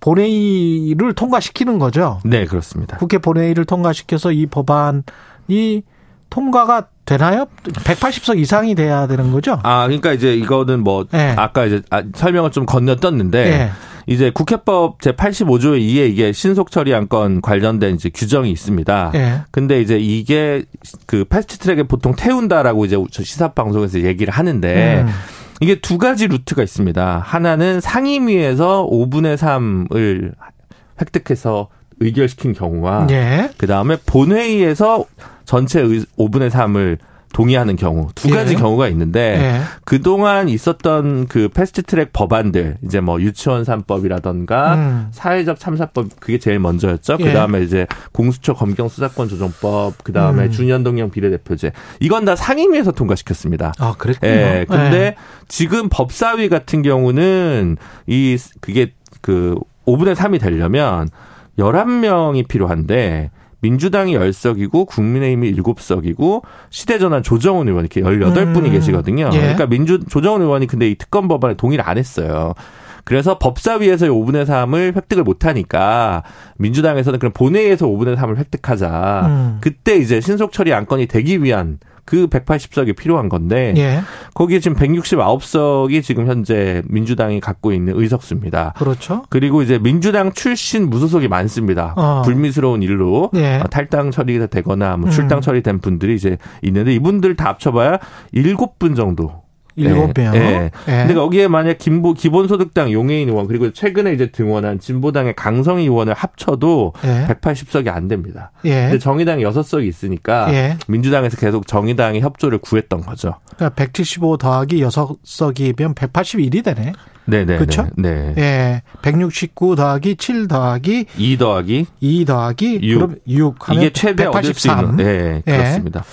본회의를 통과시키는 거죠. 네, 그렇습니다. 국회 본회의를 통과시켜서 이 법안이 통과가 되나요? 180석 이상이 돼야 되는 거죠? 아, 그러니까 이제 이거는 뭐 네. 아까 이제 아, 설명을 좀 건너떴는데 네. 이제 국회법 제 85조 2에 이게 신속 처리 안건 관련된 이제 규정이 있습니다. 네. 근데 이제 이게 그 패스트 트랙에 보통 태운다라고 이제 시사 방송에서 얘기를 하는데 음. 이게 두 가지 루트가 있습니다. 하나는 상임위에서 5분의 3을 획득해서 의결시킨 경우와 예. 그다음에 본회의에서 전체 5분의 3을 동의하는 경우 두 가지 예. 경우가 있는데 예. 그동안 있었던 그 패스트 트랙 법안들 이제 뭐 유치원 3법이라던가 음. 사회적 참사법 그게 제일 먼저였죠. 예. 그다음에 이제 공수처 검경 수사권 조정법 그다음에 음. 준연동형 비례대표제 이건 다 상임위에서 통과시켰습니다. 아, 그랬군요. 예. 근데 예. 지금 법사위 같은 경우는 이 그게 그 5분의 3이 되려면 11명이 필요한데 민주당이 10석이고 국민의힘이 7석이고 시대전환 조정훈 의원 이렇게 18분이 음. 계시거든요. 예. 그러니까 민주 조정훈 의원이 근데 이 특검 법안에 동의를 안 했어요. 그래서 법사위에서 5분의 3을 획득을 못하니까 민주당에서는 그럼 본회의에서 5분의 3을 획득하자. 음. 그때 이제 신속 처리 안건이 되기 위한 그 180석이 필요한 건데 예. 거기에 지금 169석이 지금 현재 민주당이 갖고 있는 의석수입니다. 그렇죠. 그리고 이제 민주당 출신 무소속이 많습니다. 어. 불미스러운 일로 예. 어, 탈당 처리가 되거나 뭐 출당 음. 처리된 분들이 이제 있는데 이분들 다 합쳐봐야 7분 정도 일곱 명. 예. 예. 근데 거기에 만약 김보 기본소득당 용해인 의원 그리고 최근에 이제 등원한 진보당의 강성희 의원을 합쳐도 예. 180석이 안 됩니다. 예. 근데 정의당이 6석이 있으니까 예. 민주당에서 계속 정의당이 협조를 구했던 거죠. 그러니까 175 더하기 6석이면 181이 되네. 네네. 그렇죠? 네. 예. 169 더하기 7 더하기 2 더하기 2 더하기 6. 그럼 6 하면 이게 최대 183. 네, 그렇습니다.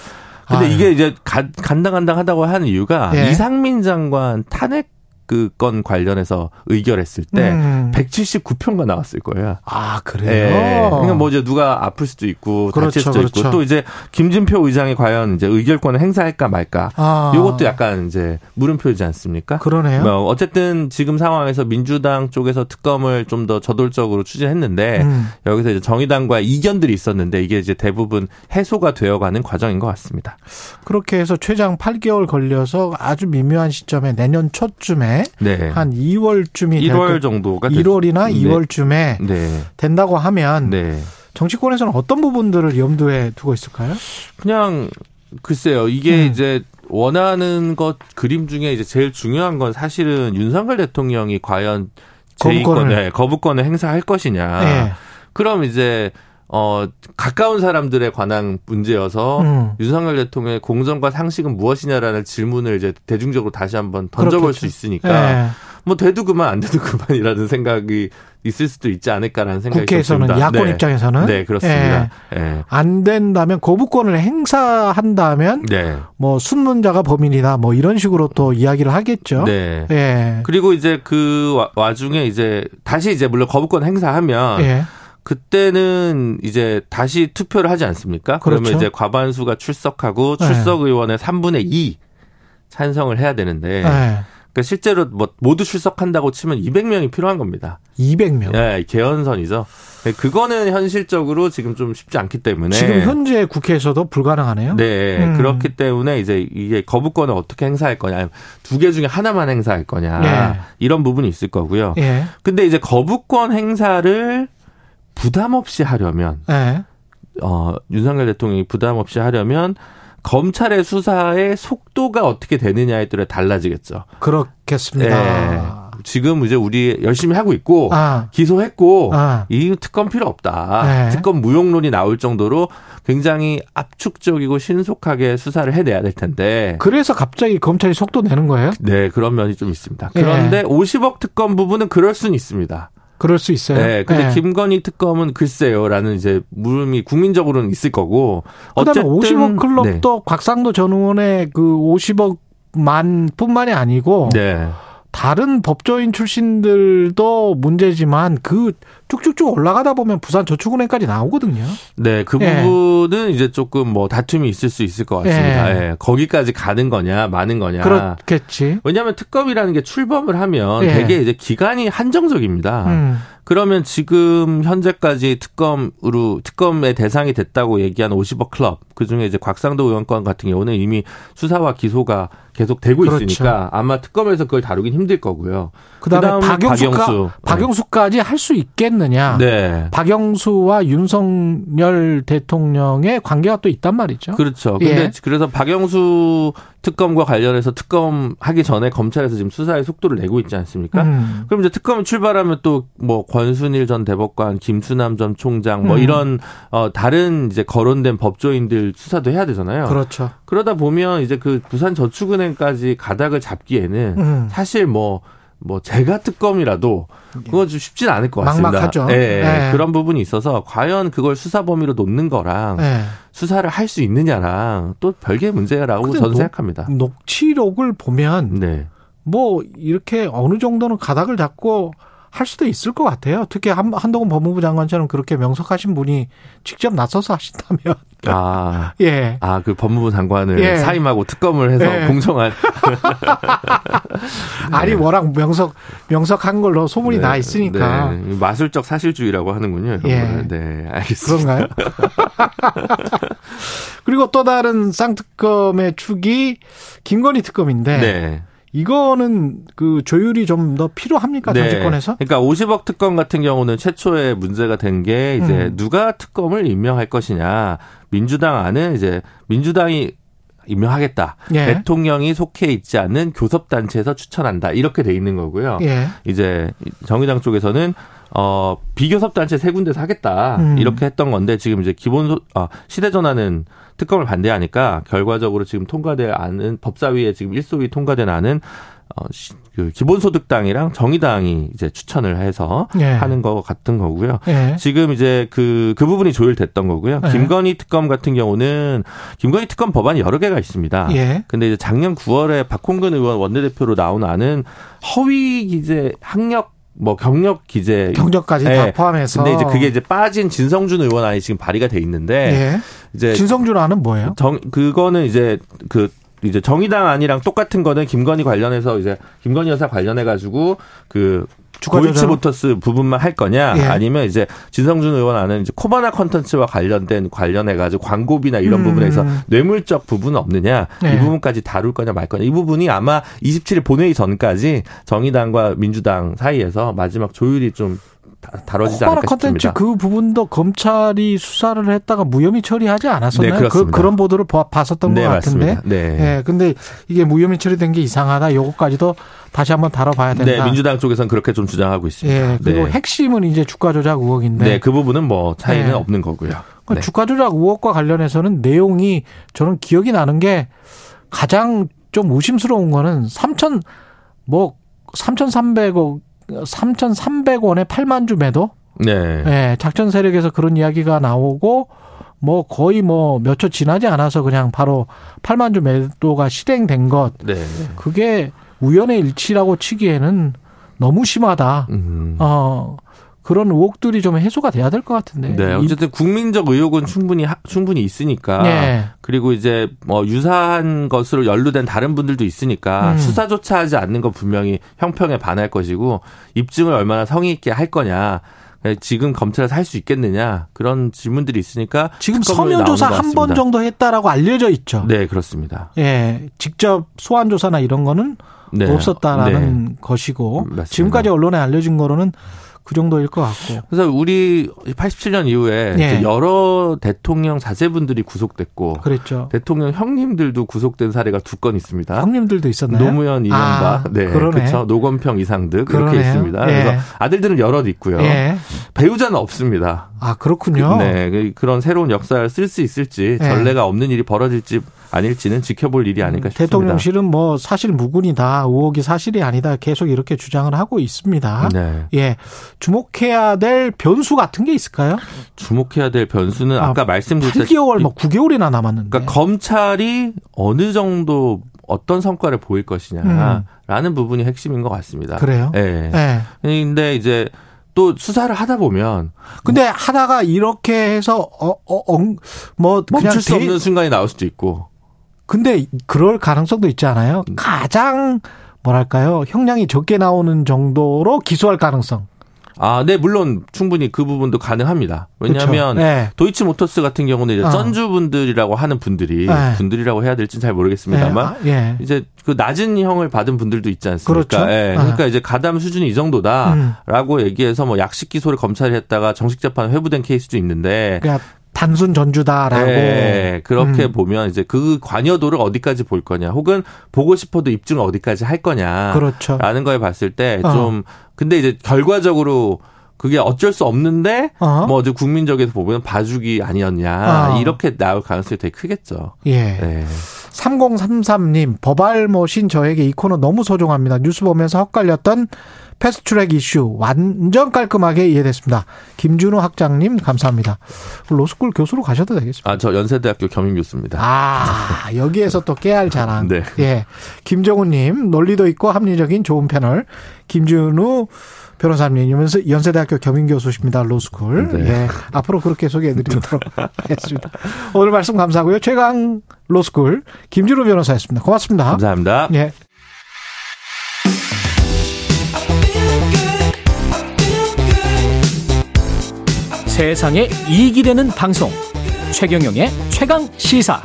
근데 아유. 이게 이제 간당간당하다고 하는 이유가 예. 이상민 장관 탄핵 그 건 관련해서 의결했을 때 음. 179표가 나왔을 거예요. 아 그래요? 네. 그러니까 뭐 이제 누가 아플 수도 있고 그렇죠, 다칠 수도 그렇죠. 있고 또 이제 김진표 의장이 과연 이제 의결권을 행사할까 말까. 아. 요것도 약간 이제 물음표이지 않습니까? 그러네요. 뭐 어쨌든 지금 상황에서 민주당 쪽에서 특검을 좀 더 저돌적으로 추진했는데 음. 여기서 이제 정의당과 이견들이 있었는데 이게 이제 대부분 해소가 되어가는 과정인 것 같습니다. 그렇게 해서 최장 8개월 걸려서 아주 미묘한 시점에 내년 초쯤에 네. 한 2월쯤이 1월 정도가 1월이나 네. 2월쯤에 네. 된다고 하면 네. 정치권에서는 어떤 부분들을 염두에 두고 있을까요? 그냥 글쎄요. 이게 음. 이제 원하는 것 그림 중에 이제 제일 중요한 건 사실은 윤석열 대통령이 과연 제2권을 거부권을 행사할 것이냐. 네. 그럼 이제 어, 가까운 사람들에 관한 문제여서 음. 윤석열 대통령의 공정과 상식은 무엇이냐라는 질문을 이제 대중적으로 다시 한번 던져볼 그렇겠죠. 수 있으니까 네. 뭐 돼도 그만 안 돼도 [LAUGHS] 그만이라는 생각이 있을 수도 있지 않을까라는 생각이 국회에서는 듭니다. 야권 네. 입장에서는 네 그렇습니다. 예. 예. 안 된다면 거부권을 행사한다면 네. 뭐 순문자가 범인이다 뭐 이런 식으로 또 이야기를 하겠죠. 네. 예. 그리고 이제 그 와중에 이제 다시 이제 물론 거부권 행사하면 예. 그때는 이제 다시 투표를 하지 않습니까? 그렇죠. 그러면 이제 과반수가 출석하고 네. 출석 의원의 3분의 2 찬성을 해야 되는데 네. 그러니까 실제로 뭐 모두 출석한다고 치면 200명이 필요한 겁니다. 200명. 네, 개헌선이죠. 네, 그거는 현실적으로 지금 좀 쉽지 않기 때문에 지금 현재 국회에서도 불가능하네요. 네, 음. 그렇기 때문에 이제 이게 거부권을 어떻게 행사할 거냐, 두 개 중에 하나만 행사할 거냐 네. 이런 부분이 있을 거고요. 예. 근데 이제 거부권 행사를 부담 없이 하려면 네. 어, 윤석열 대통령이 부담 없이 하려면 검찰의 수사의 속도가 어떻게 되느냐에 따라 달라지겠죠. 그렇겠습니다. 네. 지금 이제 우리 열심히 하고 있고 아. 기소했고 아. 이 특검 필요 없다. 네. 특검 무용론이 나올 정도로 굉장히 압축적이고 신속하게 수사를 해내야 될 텐데. 그래서 갑자기 검찰이 속도 내는 거예요? 네, 그런 면이 좀 있습니다. 그런데 네. 50억 특검 부분은 그럴 수는 있습니다. 그럴 수 있어요. 네. 근데 네. 김건희 특검은 글쎄요라는 이제 물음이 국민적으로는 있을 거고. 그다음에 50억 클럽도 네. 곽상도 전 의원의 그 50억 만 뿐만이 아니고 네. 다른 법조인 출신들도 문제지만 그 쭉쭉쭉 올라가다 보면 부산 저축은행까지 나오거든요. 네, 그 예. 부분은 이제 조금 뭐 다툼이 있을 수 있을 것 같습니다. 예. 예. 거기까지 가는 거냐, 마는 거냐. 그렇겠지. 왜냐하면 특검이라는 게 출범을 하면 예. 되게 이제 기간이 한정적입니다. 음. 그러면 지금 현재까지 특검으로 특검의 대상이 됐다고 얘기한 50억 클럽 그 중에 이제 곽상도 의원 건 같은 경우는 이미 수사와 기소가 계속 되고 그렇죠. 있으니까 아마 특검에서 그걸 다루긴 힘들 거고요. 그다음에, 그다음에 박영수가, 박영수. 박영수까지 할 수 있겠 느냐? 네. 박영수와 윤석열 대통령의 관계가 또 있단 말이죠. 그렇죠. 근데 예. 그래서 박영수 특검과 관련해서 특검 하기 전에 검찰에서 지금 수사의 속도를 내고 있지 않습니까? 음. 그럼 이제 특검이 출발하면 또 뭐 권순일 전 대법관, 김수남 전 총장 뭐 음. 이런 어 다른 이제 거론된 법조인들 수사도 해야 되잖아요. 그렇죠. 그러다 보면 이제 그 부산 저축은행까지 가닥을 잡기에는 음. 사실 뭐 뭐뭐 제가 특검이라도 그거 좀 쉽진 않을 것 같습니다. 막막하죠. 네, 네. 그런 부분이 있어서 과연 그걸 수사 범위로 놓는 거랑 네. 수사를 할 수 있느냐랑 또 별개의 문제라고 저는 녹, 생각합니다. 녹취록을 보면 네. 뭐 이렇게 어느 정도는 가닥을 잡고 할 수도 있을 것 같아요. 특히 한, 한동훈 법무부 장관처럼 그렇게 명석하신 분이 직접 나서서 하신다면. 아. 예. 아, 그 법무부 장관을 예. 사임하고 특검을 해서 예. 공정한. 아니, [LAUGHS] 네. 워낙 명석, 명석한 걸로 소문이 네. 나 있으니까. 네. 마술적 사실주의라고 하는군요. 예. 네, 알겠습니다. 그런가요? [LAUGHS] 그리고 또 다른 쌍특검의 축이 김건희 특검인데. 네. 이거는 그 조율이 좀 더 필요합니까 네. 정치권에서? 그러니까 50억 특검 같은 경우는 최초에 문제가 된 게 이제 음. 누가 특검을 임명할 것이냐. 민주당 안은 이제 민주당이 임명하겠다. 예. 대통령이 속해 있지 않는 교섭 단체에서 추천한다. 이렇게 돼 있는 거고요. 예. 이제 정의당 쪽에서는 어, 비교섭 단체 세 군데서 하겠다. 음. 이렇게 했던 건데 지금 이제 기본, 소, 어, 시대 전환은 특검을 반대하니까 결과적으로 지금 통과될 안은 법사위에 지금 일소위 통과된 안은 어, 그 기본소득당이랑 정의당이 이제 추천을 해서 예. 하는 거 같은 거고요. 예. 지금 이제 그, 그 부분이 조율됐던 거고요. 예. 김건희 특검 같은 경우는 김건희 특검 법안이 여러 개가 있습니다. 예. 근데 이제 작년 9월에 박홍근 의원 원내대표로 나온 안은 허위 기재 학력 뭐 경력 기재 경력까지 네. 다 포함해서 근데 이제 그게 이제 빠진 진성준 의원 안이 지금 발의가 돼 있는데 예. 이제 진성준 안은 뭐예요? 정 그거는 이제 그 이제 정의당 안이랑 똑같은 거는 김건희 관련해서 이제 김건희 여사 관련해 가지고 그 고이츠 모터스 부분만 할 거냐 예. 아니면 이제 진성준 의원 안은 이제 코바나 컨텐츠와 관련된 관련해 가지고 광고비나 이런 음. 부분에서 뇌물적 부분은 없느냐 예. 이 부분까지 다룰 거냐 말 거냐 이 부분이 아마 27일 본회의 전까지 정의당과 민주당 사이에서 마지막 조율이 좀 다뤄지지 않을까 컨텐츠 그 부분도 검찰이 수사를 했다가 무혐의 처리하지 않았었나요? 네, 그, 런 보도를 봤었던 네, 것 같은데. 맞습니다. 네. 네. 근데 이게 무혐의 처리된 게 이상하다. 요거까지도 다시 한번 다뤄봐야 된다. 네, 민주당 쪽에서는 그렇게 좀 주장하고 있습니다. 예, 그리고 네. 핵심은 이제 주가 조작 의혹인데. 네, 그 부분은 뭐 차이는 네. 없는 거고요. 그러니까 네. 주가 조작 의혹과 관련해서는 내용이 저는 기억이 나는 게 가장 좀 의심스러운 거는 3천 뭐 3,300억 3,300원에 8만 주 매도? 네. 네. 작전 세력에서 그런 이야기가 나오고 뭐 거의 뭐 몇 초 지나지 않아서 그냥 바로 8만 주 매도가 실행된 것. 네. 그게 우연의 일치라고 치기에는 너무 심하다. 음. 어. 그런 의혹들이 좀 해소가 돼야 될 것 같은데. 네, 어쨌든 국민적 의혹은 충분히 충분히 있으니까. 네. 그리고 이제 뭐 유사한 것으로 연루된 다른 분들도 있으니까 음. 수사조차 하지 않는 건 분명히 형평에 반할 것이고 입증을 얼마나 성의 있게 할 거냐. 지금 검찰에서 할 수 있겠느냐 그런 질문들이 있으니까 지금 서면 조사 한 번 정도 했다라고 알려져 있죠. 네 그렇습니다. 예, 직접 소환 조사나 이런 거는 네. 없었다라는 네. 것이고 맞습니다. 지금까지 언론에 알려진 거로는 그 정도일 것 같고. 그래서 우리 87년 이후에 예. 여러 대통령 자제분들이 구속됐고, 그랬죠. 대통령 형님들도 구속된 사례가 두 건 있습니다. 형님들도 있었나요? 노무현, 이명박, 아, 네, 그렇죠. 노건평, 이상득 이렇게 있습니다. 예. 그래서 아들들은 여럿 있고요. 예. 배우자는 없습니다. 아 그렇군요. 네, 그, 그런 새로운 역사를 쓸 수 있을지 예. 전례가 없는 일이 벌어질지 아닐지는 지켜볼 일이 아닐까 싶습니다. 대통령실은 뭐 사실 무근이다, 의혹이 사실이 아니다 계속 이렇게 주장을 하고 있습니다. 네. 예, 주목해야 될 변수 같은 게 있을까요? 주목해야 될 변수는 아, 까 말씀드렸듯이 8개월, 뭐 9개월이나 남았는데. 그러니까 검찰이 어느 정도 어떤 성과를 보일 것이냐라는 음. 부분이 핵심인 것 같습니다. 그래요? 예. 네. 네. 근데 이제 또 수사를 하다 보면 근데 뭐, 하다가 이렇게 해서 어어뭐 멈출 수 없는 순간이 나올 수도 있고 근데 그럴 가능성도 있지 않아요? 음. 가장 뭐랄까요? 형량이 적게 나오는 정도로 기소할 가능성. 아, 네, 물론 충분히 그 부분도 가능합니다. 왜냐하면 네. 도이치 모터스 같은 경우는 이제 어. 전주 분들이라고 하는 분들이 네. 분들이라고 해야 될지는 잘 모르겠습니다만 네. 아, 예. 이제 그 낮은 형을 받은 분들도 있지 않습니까? 그렇죠. 예. 그러니까 아. 이제 가담 수준이 이 정도다라고 음. 얘기해서 뭐 약식 기소를 검찰이 했다가 정식 재판 회부된 케이스도 있는데 그러니까 단순 전주다라고. 네, 그렇게 음. 보면 이제 그 관여도를 어디까지 볼 거냐, 혹은 보고 싶어도 입증을 어디까지 할 거냐. 그렇죠. 라는 거에 봤을 때좀 어. 근데 이제 결과적으로 그게 어쩔 수 없는데 어? 뭐 국민적에서 보면 봐주기 아니었냐 어. 이렇게 나올 가능성이 되게 크겠죠. 예. 네. 3033님 법알못인 저에게 이 코너 너무 소중합니다. 뉴스 보면서 헛갈렸던 패스트트랙 이슈 완전 깔끔하게 이해됐습니다. 김준우 학장님 감사합니다. 로스쿨 교수로 가셔도 되겠습니다. 아, 저 연세대학교 겸임 교수입니다. 아, 여기에서 또 깨알 자랑. [LAUGHS] 네. 예. 김정훈님 논리도 있고 합리적인 좋은 패널. 김준우 변호사님, 연세, 연세대학교 겸임교수십니다. 로스쿨. 네. 예. 앞으로 그렇게 소개해드리도록 [LAUGHS] 하겠습니다. 오늘 말씀 감사하고요. 최강 로스쿨 김준우 변호사였습니다. 고맙습니다. 감사합니다. 예. 세상에 이익이 되는 방송 최경영의 최강 시사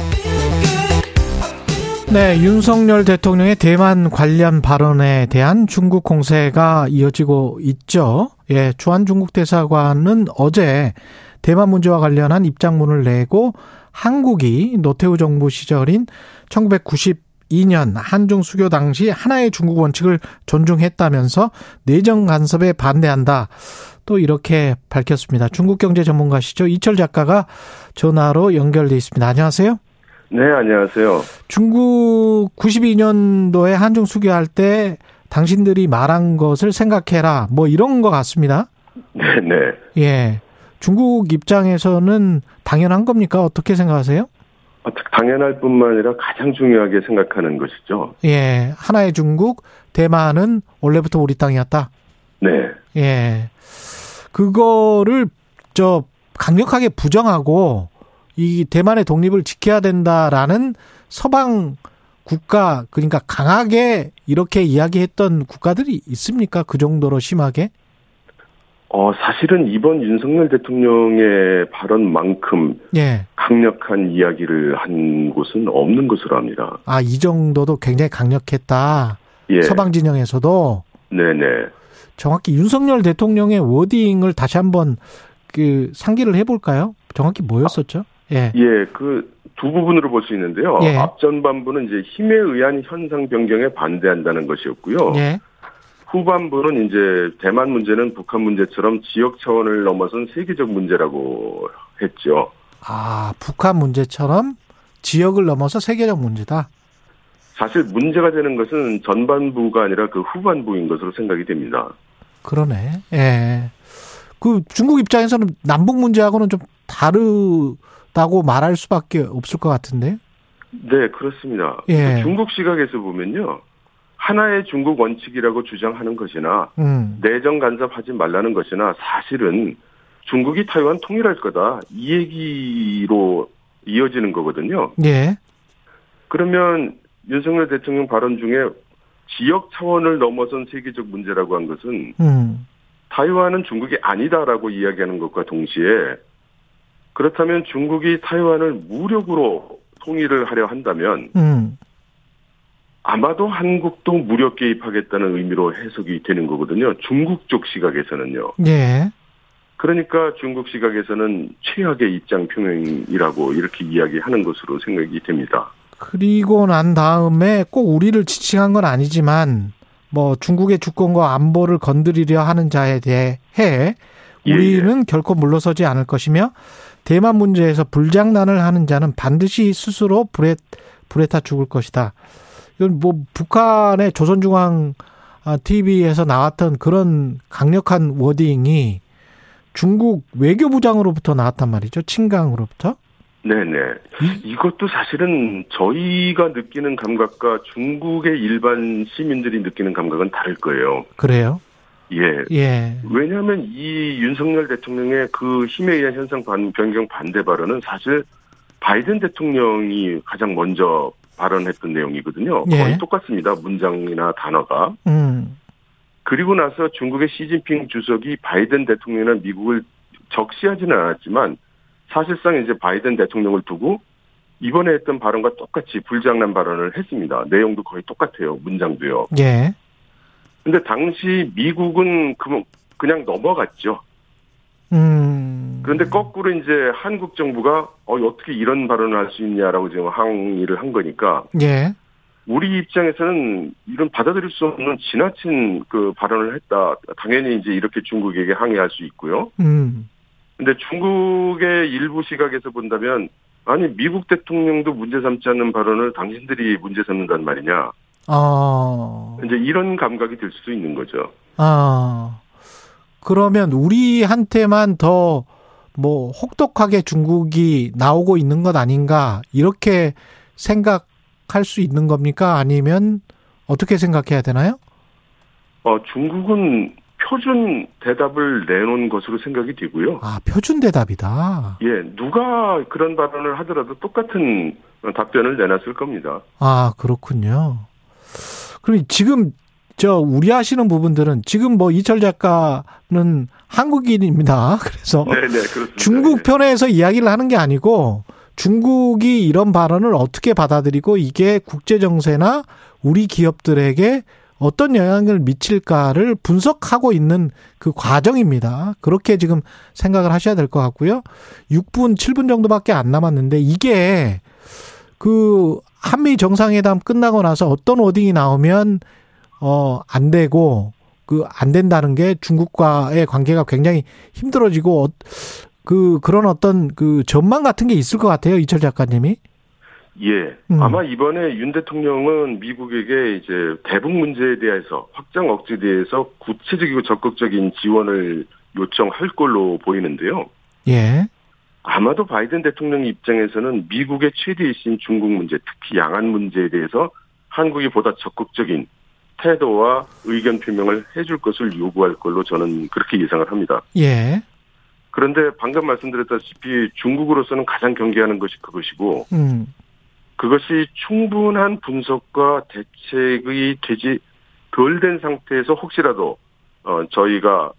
네, 윤석열 대통령의 대만 관련 발언에 대한 중국 공세가 이어지고 있죠. 예, 주한 중국 대사관은 어제 대만 문제와 관련한 입장문을 내고 한국이 노태우 정부 시절인 1992년 한중 수교 당시 하나의 중국 원칙을 존중했다면서 내정 간섭에 반대한다. 또 이렇게 밝혔습니다. 중국 경제 전문가시죠. 이철 작가가 전화로 연결돼 있습니다. 안녕하세요. 네, 안녕하세요. 중국 92년도에 한중 수교할 때 당신들이 말한 것을 생각해라. 뭐 이런 것 같습니다. 네, 네. 예. 중국 입장에서는 당연한 겁니까? 어떻게 생각하세요? 아, 당연할 뿐만 아니라 가장 중요하게 생각하는 것이죠. 예. 하나의 중국, 대만은 원래부터 우리 땅이었다. 네. 예. 그거를 저 강력하게 부정하고 이 대만의 독립을 지켜야 된다라는 서방 국가 그러니까 강하게 이렇게 이야기했던 국가들이 있습니까? 그 정도로 심하게? 어 사실은 이번 윤석열 대통령의 발언만큼 예. 강력한 이야기를 한 곳은 없는 것으로 합니다. 아이 정도도 굉장히 강력했다. 예. 서방 진영에서도. 네네. 정확히 윤석열 대통령의 워딩을 다시 한번 그 상기를 해볼까요? 정확히 뭐였었죠? 예. 예, 그 두 부분으로 볼 수 있는데요. 예. 앞전반부는 이제 힘에 의한 현상 변경에 반대한다는 것이었고요. 예. 후반부는 이제 대만 문제는 북한 문제처럼 지역 차원을 넘어선 세계적 문제라고 했죠. 아, 북한 문제처럼 지역을 넘어서 세계적 문제다. 사실 문제가 되는 것은 전반부가 아니라 그 후반부인 것으로 생각이 됩니다. 그러네. 예. 그 중국 입장에서는 남북 문제하고는 좀 다르 다고 말할 수밖에 없을 것 같은데. 네, 그렇습니다. 예. 중국 시각에서 보면요. 하나의 중국 원칙이라고 주장하는 것이나 음. 내정 간섭하지 말라는 것이나 사실은 중국이 타이완 통일할 거다 이 얘기로 이어지는 거거든요. 예. 그러면 윤석열 대통령 발언 중에 지역 차원을 넘어선 세계적 문제라고 한 것은 음. 타이완은 중국이 아니다라고 이야기하는 것과 동시에 그렇다면 중국이 타이완을 무력으로 통일을 하려 한다면 음. 아마도 한국도 무력 개입하겠다는 의미로 해석이 되는 거거든요. 중국 쪽 시각에서는요. 예. 그러니까 중국 시각에서는 최악의 입장 표명이라고 이렇게 이야기하는 것으로 생각이 됩니다. 그리고 난 다음에 꼭 우리를 지칭한 건 아니지만 뭐 중국의 주권과 안보를 건드리려 하는 자에 대해 우리는 예. 결코 물러서지 않을 것이며 대만 문제에서 불장난을 하는 자는 반드시 스스로 불에 불에 타 죽을 것이다. 이건 뭐 북한의 조선중앙 TV에서 나왔던 그런 강력한 워딩이 중국 외교부장으로부터 나왔단 말이죠. 친강으로부터. 네네. 이것도 사실은 저희가 느끼는 감각과 중국의 일반 시민들이 느끼는 감각은 다를 거예요. 그래요? 예. 예. 왜냐하면 이 윤석열 대통령의 그 힘에 의한 현상 변경 반대 발언은 사실 바이든 대통령이 가장 먼저 발언했던 내용이거든요. 예. 거의 똑같습니다. 문장이나 단어가. 음. 그리고 나서 중국의 시진핑 주석이 바이든 대통령이나 미국을 적시하지는 않았지만 사실상 이제 바이든 대통령을 두고 이번에 했던 발언과 똑같이 불장난 발언을 했습니다. 내용도 거의 똑같아요. 문장도요. 예. 근데 당시 미국은 그냥 넘어갔죠. 음. 그런데 거꾸로 이제 한국 정부가 어, 어떻게 이런 발언을 할 수 있냐라고 지금 항의를 한 거니까. 예. 우리 입장에서는 이런 받아들일 수 없는 지나친 그 발언을 했다. 당연히 이제 이렇게 중국에게 항의할 수 있고요. 음. 근데 중국의 일부 시각에서 본다면 아니 미국 대통령도 문제 삼지 않는 발언을 당신들이 문제 삼는단 말이냐. 아. 이제 이런 감각이 들 수도 있는 거죠. 아. 그러면 우리한테만 더 뭐 혹독하게 중국이 나오고 있는 것 아닌가 이렇게 생각할 수 있는 겁니까? 아니면 어떻게 생각해야 되나요? 어, 중국은 표준 대답을 내놓은 것으로 생각이 되고요. 아, 표준 대답이다. 예, 누가 그런 발언을 하더라도 똑같은 답변을 내놨을 겁니다. 아, 그렇군요. 그럼 지금 저 우려하시는 부분들은 지금 뭐 이철 작가는 한국인입니다. [LAUGHS] 그래서 네네, 그렇습니다. 중국 편에서 이야기를 하는 게 아니고 중국이 이런 발언을 어떻게 받아들이고 이게 국제 정세나 우리 기업들에게 어떤 영향을 미칠까를 분석하고 있는 그 과정입니다. 그렇게 지금 생각을 하셔야 될 것 같고요. 6분, 7분 정도밖에 안 남았는데 이게 그 한미 정상회담 끝나고 나서 어떤 워딩이 나오면 어 안 되고 그 안 된다는 게 중국과의 관계가 굉장히 힘들어지고 어, 그 그런 어떤 그 전망 같은 게 있을 것 같아요. 이철 작가님이. 예. 음. 아마 이번에 윤 대통령은 미국에게 이제 대북 문제에 대해서 확장 억제에 대해서 구체적이고 적극적인 지원을 요청할 걸로 보이는데요. 예. 아마도 바이든 대통령 입장에서는 미국의 최대 이슈인 중국 문제, 특히 양안 문제에 대해서 한국이 보다 적극적인 태도와 의견 표명을 해줄 것을 요구할 걸로 저는 그렇게 예상을 합니다. 예. 그런데 방금 말씀드렸다시피 중국으로서는 가장 경계하는 것이 그것이고, 음. 그것이 충분한 분석과 대책이 되지 덜 된 상태에서 혹시라도 어 저희가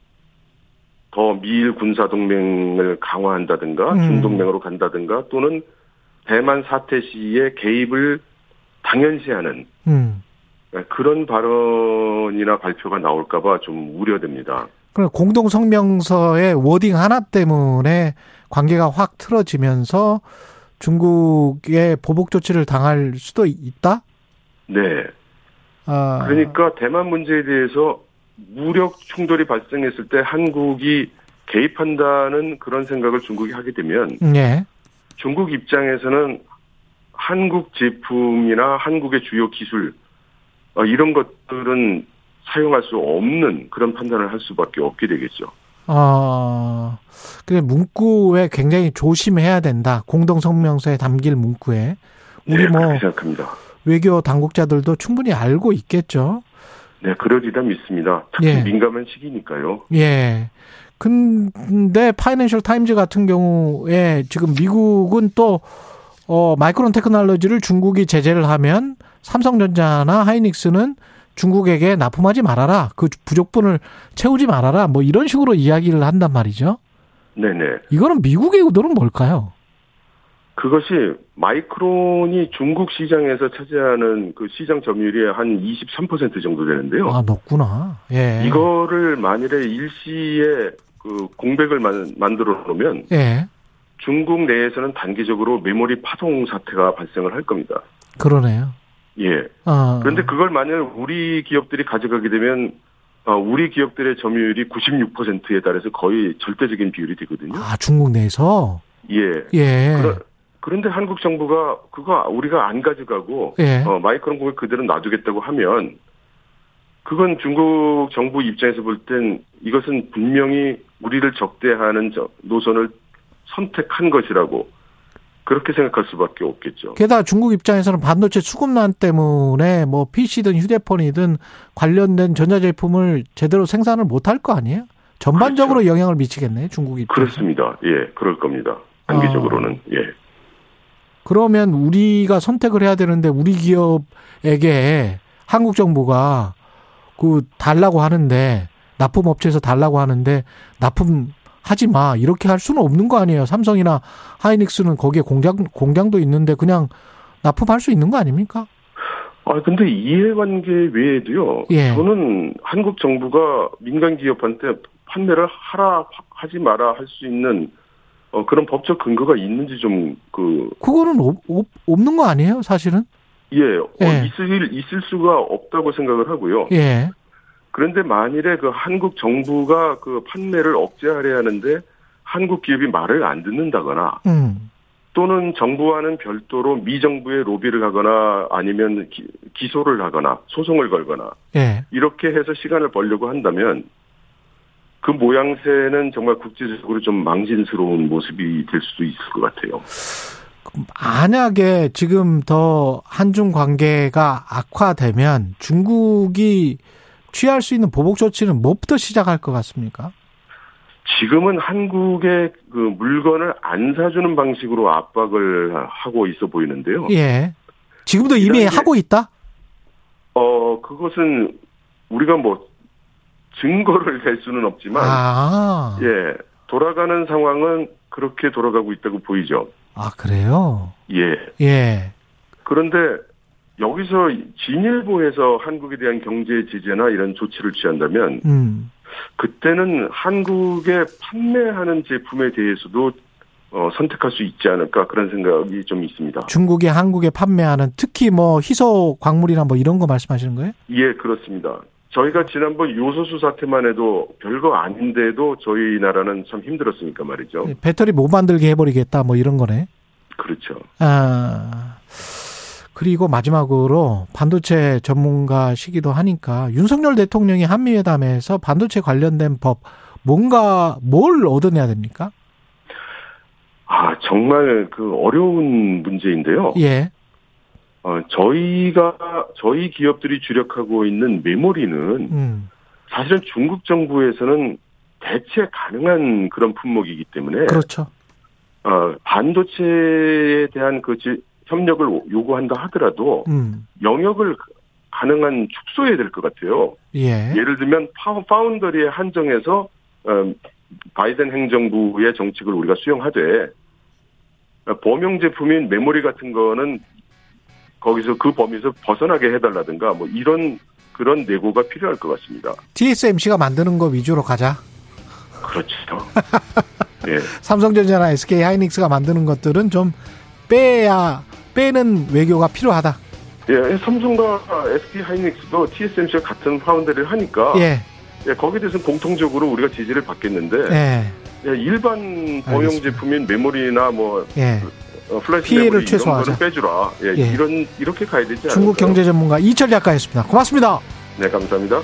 더 미일 군사 동맹을 강화한다든가 음. 중동맹으로 간다든가 또는 대만 사태 시에 개입을 당연시하는 음. 그런 발언이나 발표가 나올까봐 좀 우려됩니다. 그럼 공동 성명서의 워딩 하나 때문에 관계가 확 틀어지면서 중국의 보복 조치를 당할 수도 있다? 네. 아. 그러니까 대만 문제에 대해서 무력 충돌이 발생했을 때 한국이 개입한다는 그런 생각을 중국이 하게 되면 네. 중국 입장에서는 한국 제품이나 한국의 주요 기술 어, 이런 것들은 사용할 수 없는 그런 판단을 할 수밖에 없게 되겠죠. 아, 그 문구에 굉장히 조심해야 된다. 공동 성명서에 담길 문구에 우리 네, 뭐 생각합니다. 외교 당국자들도 충분히 알고 있겠죠. 네, 그러리다 믿습니다. 특히 예. 민감한 시기니까요. 예. 근데 파이낸셜 타임즈 같은 경우에 지금 미국은 또 어, 마이크론 테크놀로지를 중국이 제재를 하면 삼성전자나 하이닉스는 중국에게 납품하지 말아라. 그 부족분을 채우지 말아라. 뭐 이런 식으로 이야기를 한단 말이죠. 네네. 이거는 미국의 의도는 뭘까요? 그것이 마이크론이 중국 시장에서 차지하는 그 시장 점유율이 한 23% 정도 되는데요. 아, 높구나. 예. 이거를 만일에 일시에 그 공백을 만, 만들어 놓으면 예. 중국 내에서는 단기적으로 메모리 파동 사태가 발생을 할 겁니다. 그러네요. 예. 아. 그런데 그걸 만약 우리 기업들이 가져가게 되면 어, 우리 기업들의 점유율이 96%에 달해서 거의 절대적인 비율이 되거든요. 아, 중국 내에서? 예. 예. 그 런, 데 한국 정부가 그거 우리가 안 가져가고 예. 어, 마이크론 공을 그대로 놔두겠다고 하면 그건 중국 정부 입장에서 볼 땐 이것은 분명히 우리를 적대하는 노선을 선택한 것이라고 그렇게 생각할 수밖에 없겠죠. 게다가 중국 입장에서는 반도체 수급난 때문에 뭐 PC든 휴대폰이든 관련된 전자제품을 제대로 생산을 못할 거 아니에요? 전반적으로 그렇죠. 영향을 미치겠네, 중국 입장. 그렇습니다. 예, 그럴 겁니다. 단기적으로는 아. 예. 그러면 우리가 선택을 해야 되는데 우리 기업에게 한국 정부가 그 달라고 하는데 납품 업체에서 달라고 하는데 납품 하지 마. 이렇게 할 수는 없는 거 아니에요. 삼성이나 하이닉스는 거기에 공장, 공장도 있는데 그냥 납품할 수 있는 거 아닙니까? 아, 근데 이해관계 외에도요. 예. 저는 한국 정부가 민간 기업한테 판매를 하라, 하지 마라 할 수 있는 어, 그런 법적 근거가 있는지 좀, 그. 그거는 오, 오, 없는 거 아니에요, 사실은? 예, 어, 예. 있을, 있을 수가 없다고 생각을 하고요. 예. 그런데 만일에 그 한국 정부가 그 판매를 억제하려 하는데 한국 기업이 말을 안 듣는다거나 음. 또는 정부와는 별도로 미정부의 로비를 하거나 아니면 기, 소를 하거나 소송을 걸거나 예. 이렇게 해서 시간을 벌려고 한다면 그 모양새는 정말 국제적으로 좀 망신스러운 모습이 될 수도 있을 것 같아요. 만약에 지금 더 한중 관계가 악화되면 중국이 취할 수 있는 보복 조치는 뭐부터 시작할 것 같습니까? 지금은 한국의 그 물건을 안 사주는 방식으로 압박을 하고 있어 보이는데요. 예. 지금도 이미 하고 있다? 어, 그것은 우리가 뭐 증거를 댈 수는 없지만, 아. 예. 돌아가는 상황은 그렇게 돌아가고 있다고 보이죠. 아, 그래요? 예. 예. 그런데 여기서 진일보에서 한국에 대한 경제 제재나 이런 조치를 취한다면 음. 그때는 한국에 판매하는 제품에 대해서도 어, 선택할 수 있지 않을까 그런 생각이 좀 있습니다. 중국이 한국에 판매하는 특히 뭐 희소 광물이나 뭐 이런 거 말씀하시는 거예요? 예, 그렇습니다. 저희가 지난번 요소수 사태만 해도 별거 아닌데도 저희 나라는 참 힘들었으니까 말이죠. 네, 배터리 못 만들게 해버리겠다 뭐 이런 거네. 그렇죠. 아. 그리고 마지막으로 반도체 전문가시기도 하니까 윤석열 대통령이 한미회담에서 반도체 관련된 법 뭔가 뭘 얻어내야 됩니까? 아 정말 그 어려운 문제인데요. 예. 어, 저희가 저희 기업들이 주력하고 있는 메모리는 음. 사실은 중국 정부에서는 대체 가능한 그런 품목이기 때문에 그렇죠. 어, 반도체에 대한 그 협력을 요구한다 하더라도 음. 영역을 가능한 축소해야 될 것 같아요. 예. 예를 들면 파운더리에 한정해서 어, 바이든 행정부의 정책을 우리가 수용하되 범용 제품인 메모리 같은 거는 거기서 그 범위에서 벗어나게 해달라든가 뭐 이런 그런 내고가 필요할 것 같습니다. TSMC가 만드는 거 위주로 가자. 그렇죠. [LAUGHS] 예. 삼성전자나 SK 하이닉스가 만드는 것들은 좀 빼야 빼는 외교가 필요하다. 예, 삼성과 SK 하이닉스도 TSMC와 같은 파운드를 하니까 예. 예, 거기에 대해서는 공통적으로 우리가 지지를 받겠는데 예. 예 일반 범용 제품인 메모리나 뭐 예. 어, 피해를 최소화하자. 빼주라. 예, 예, 이런 이렇게 가야 되지 않을까요? 중국 경제 전문가 이철 작가였습니다. 고맙습니다. 네, 감사합니다.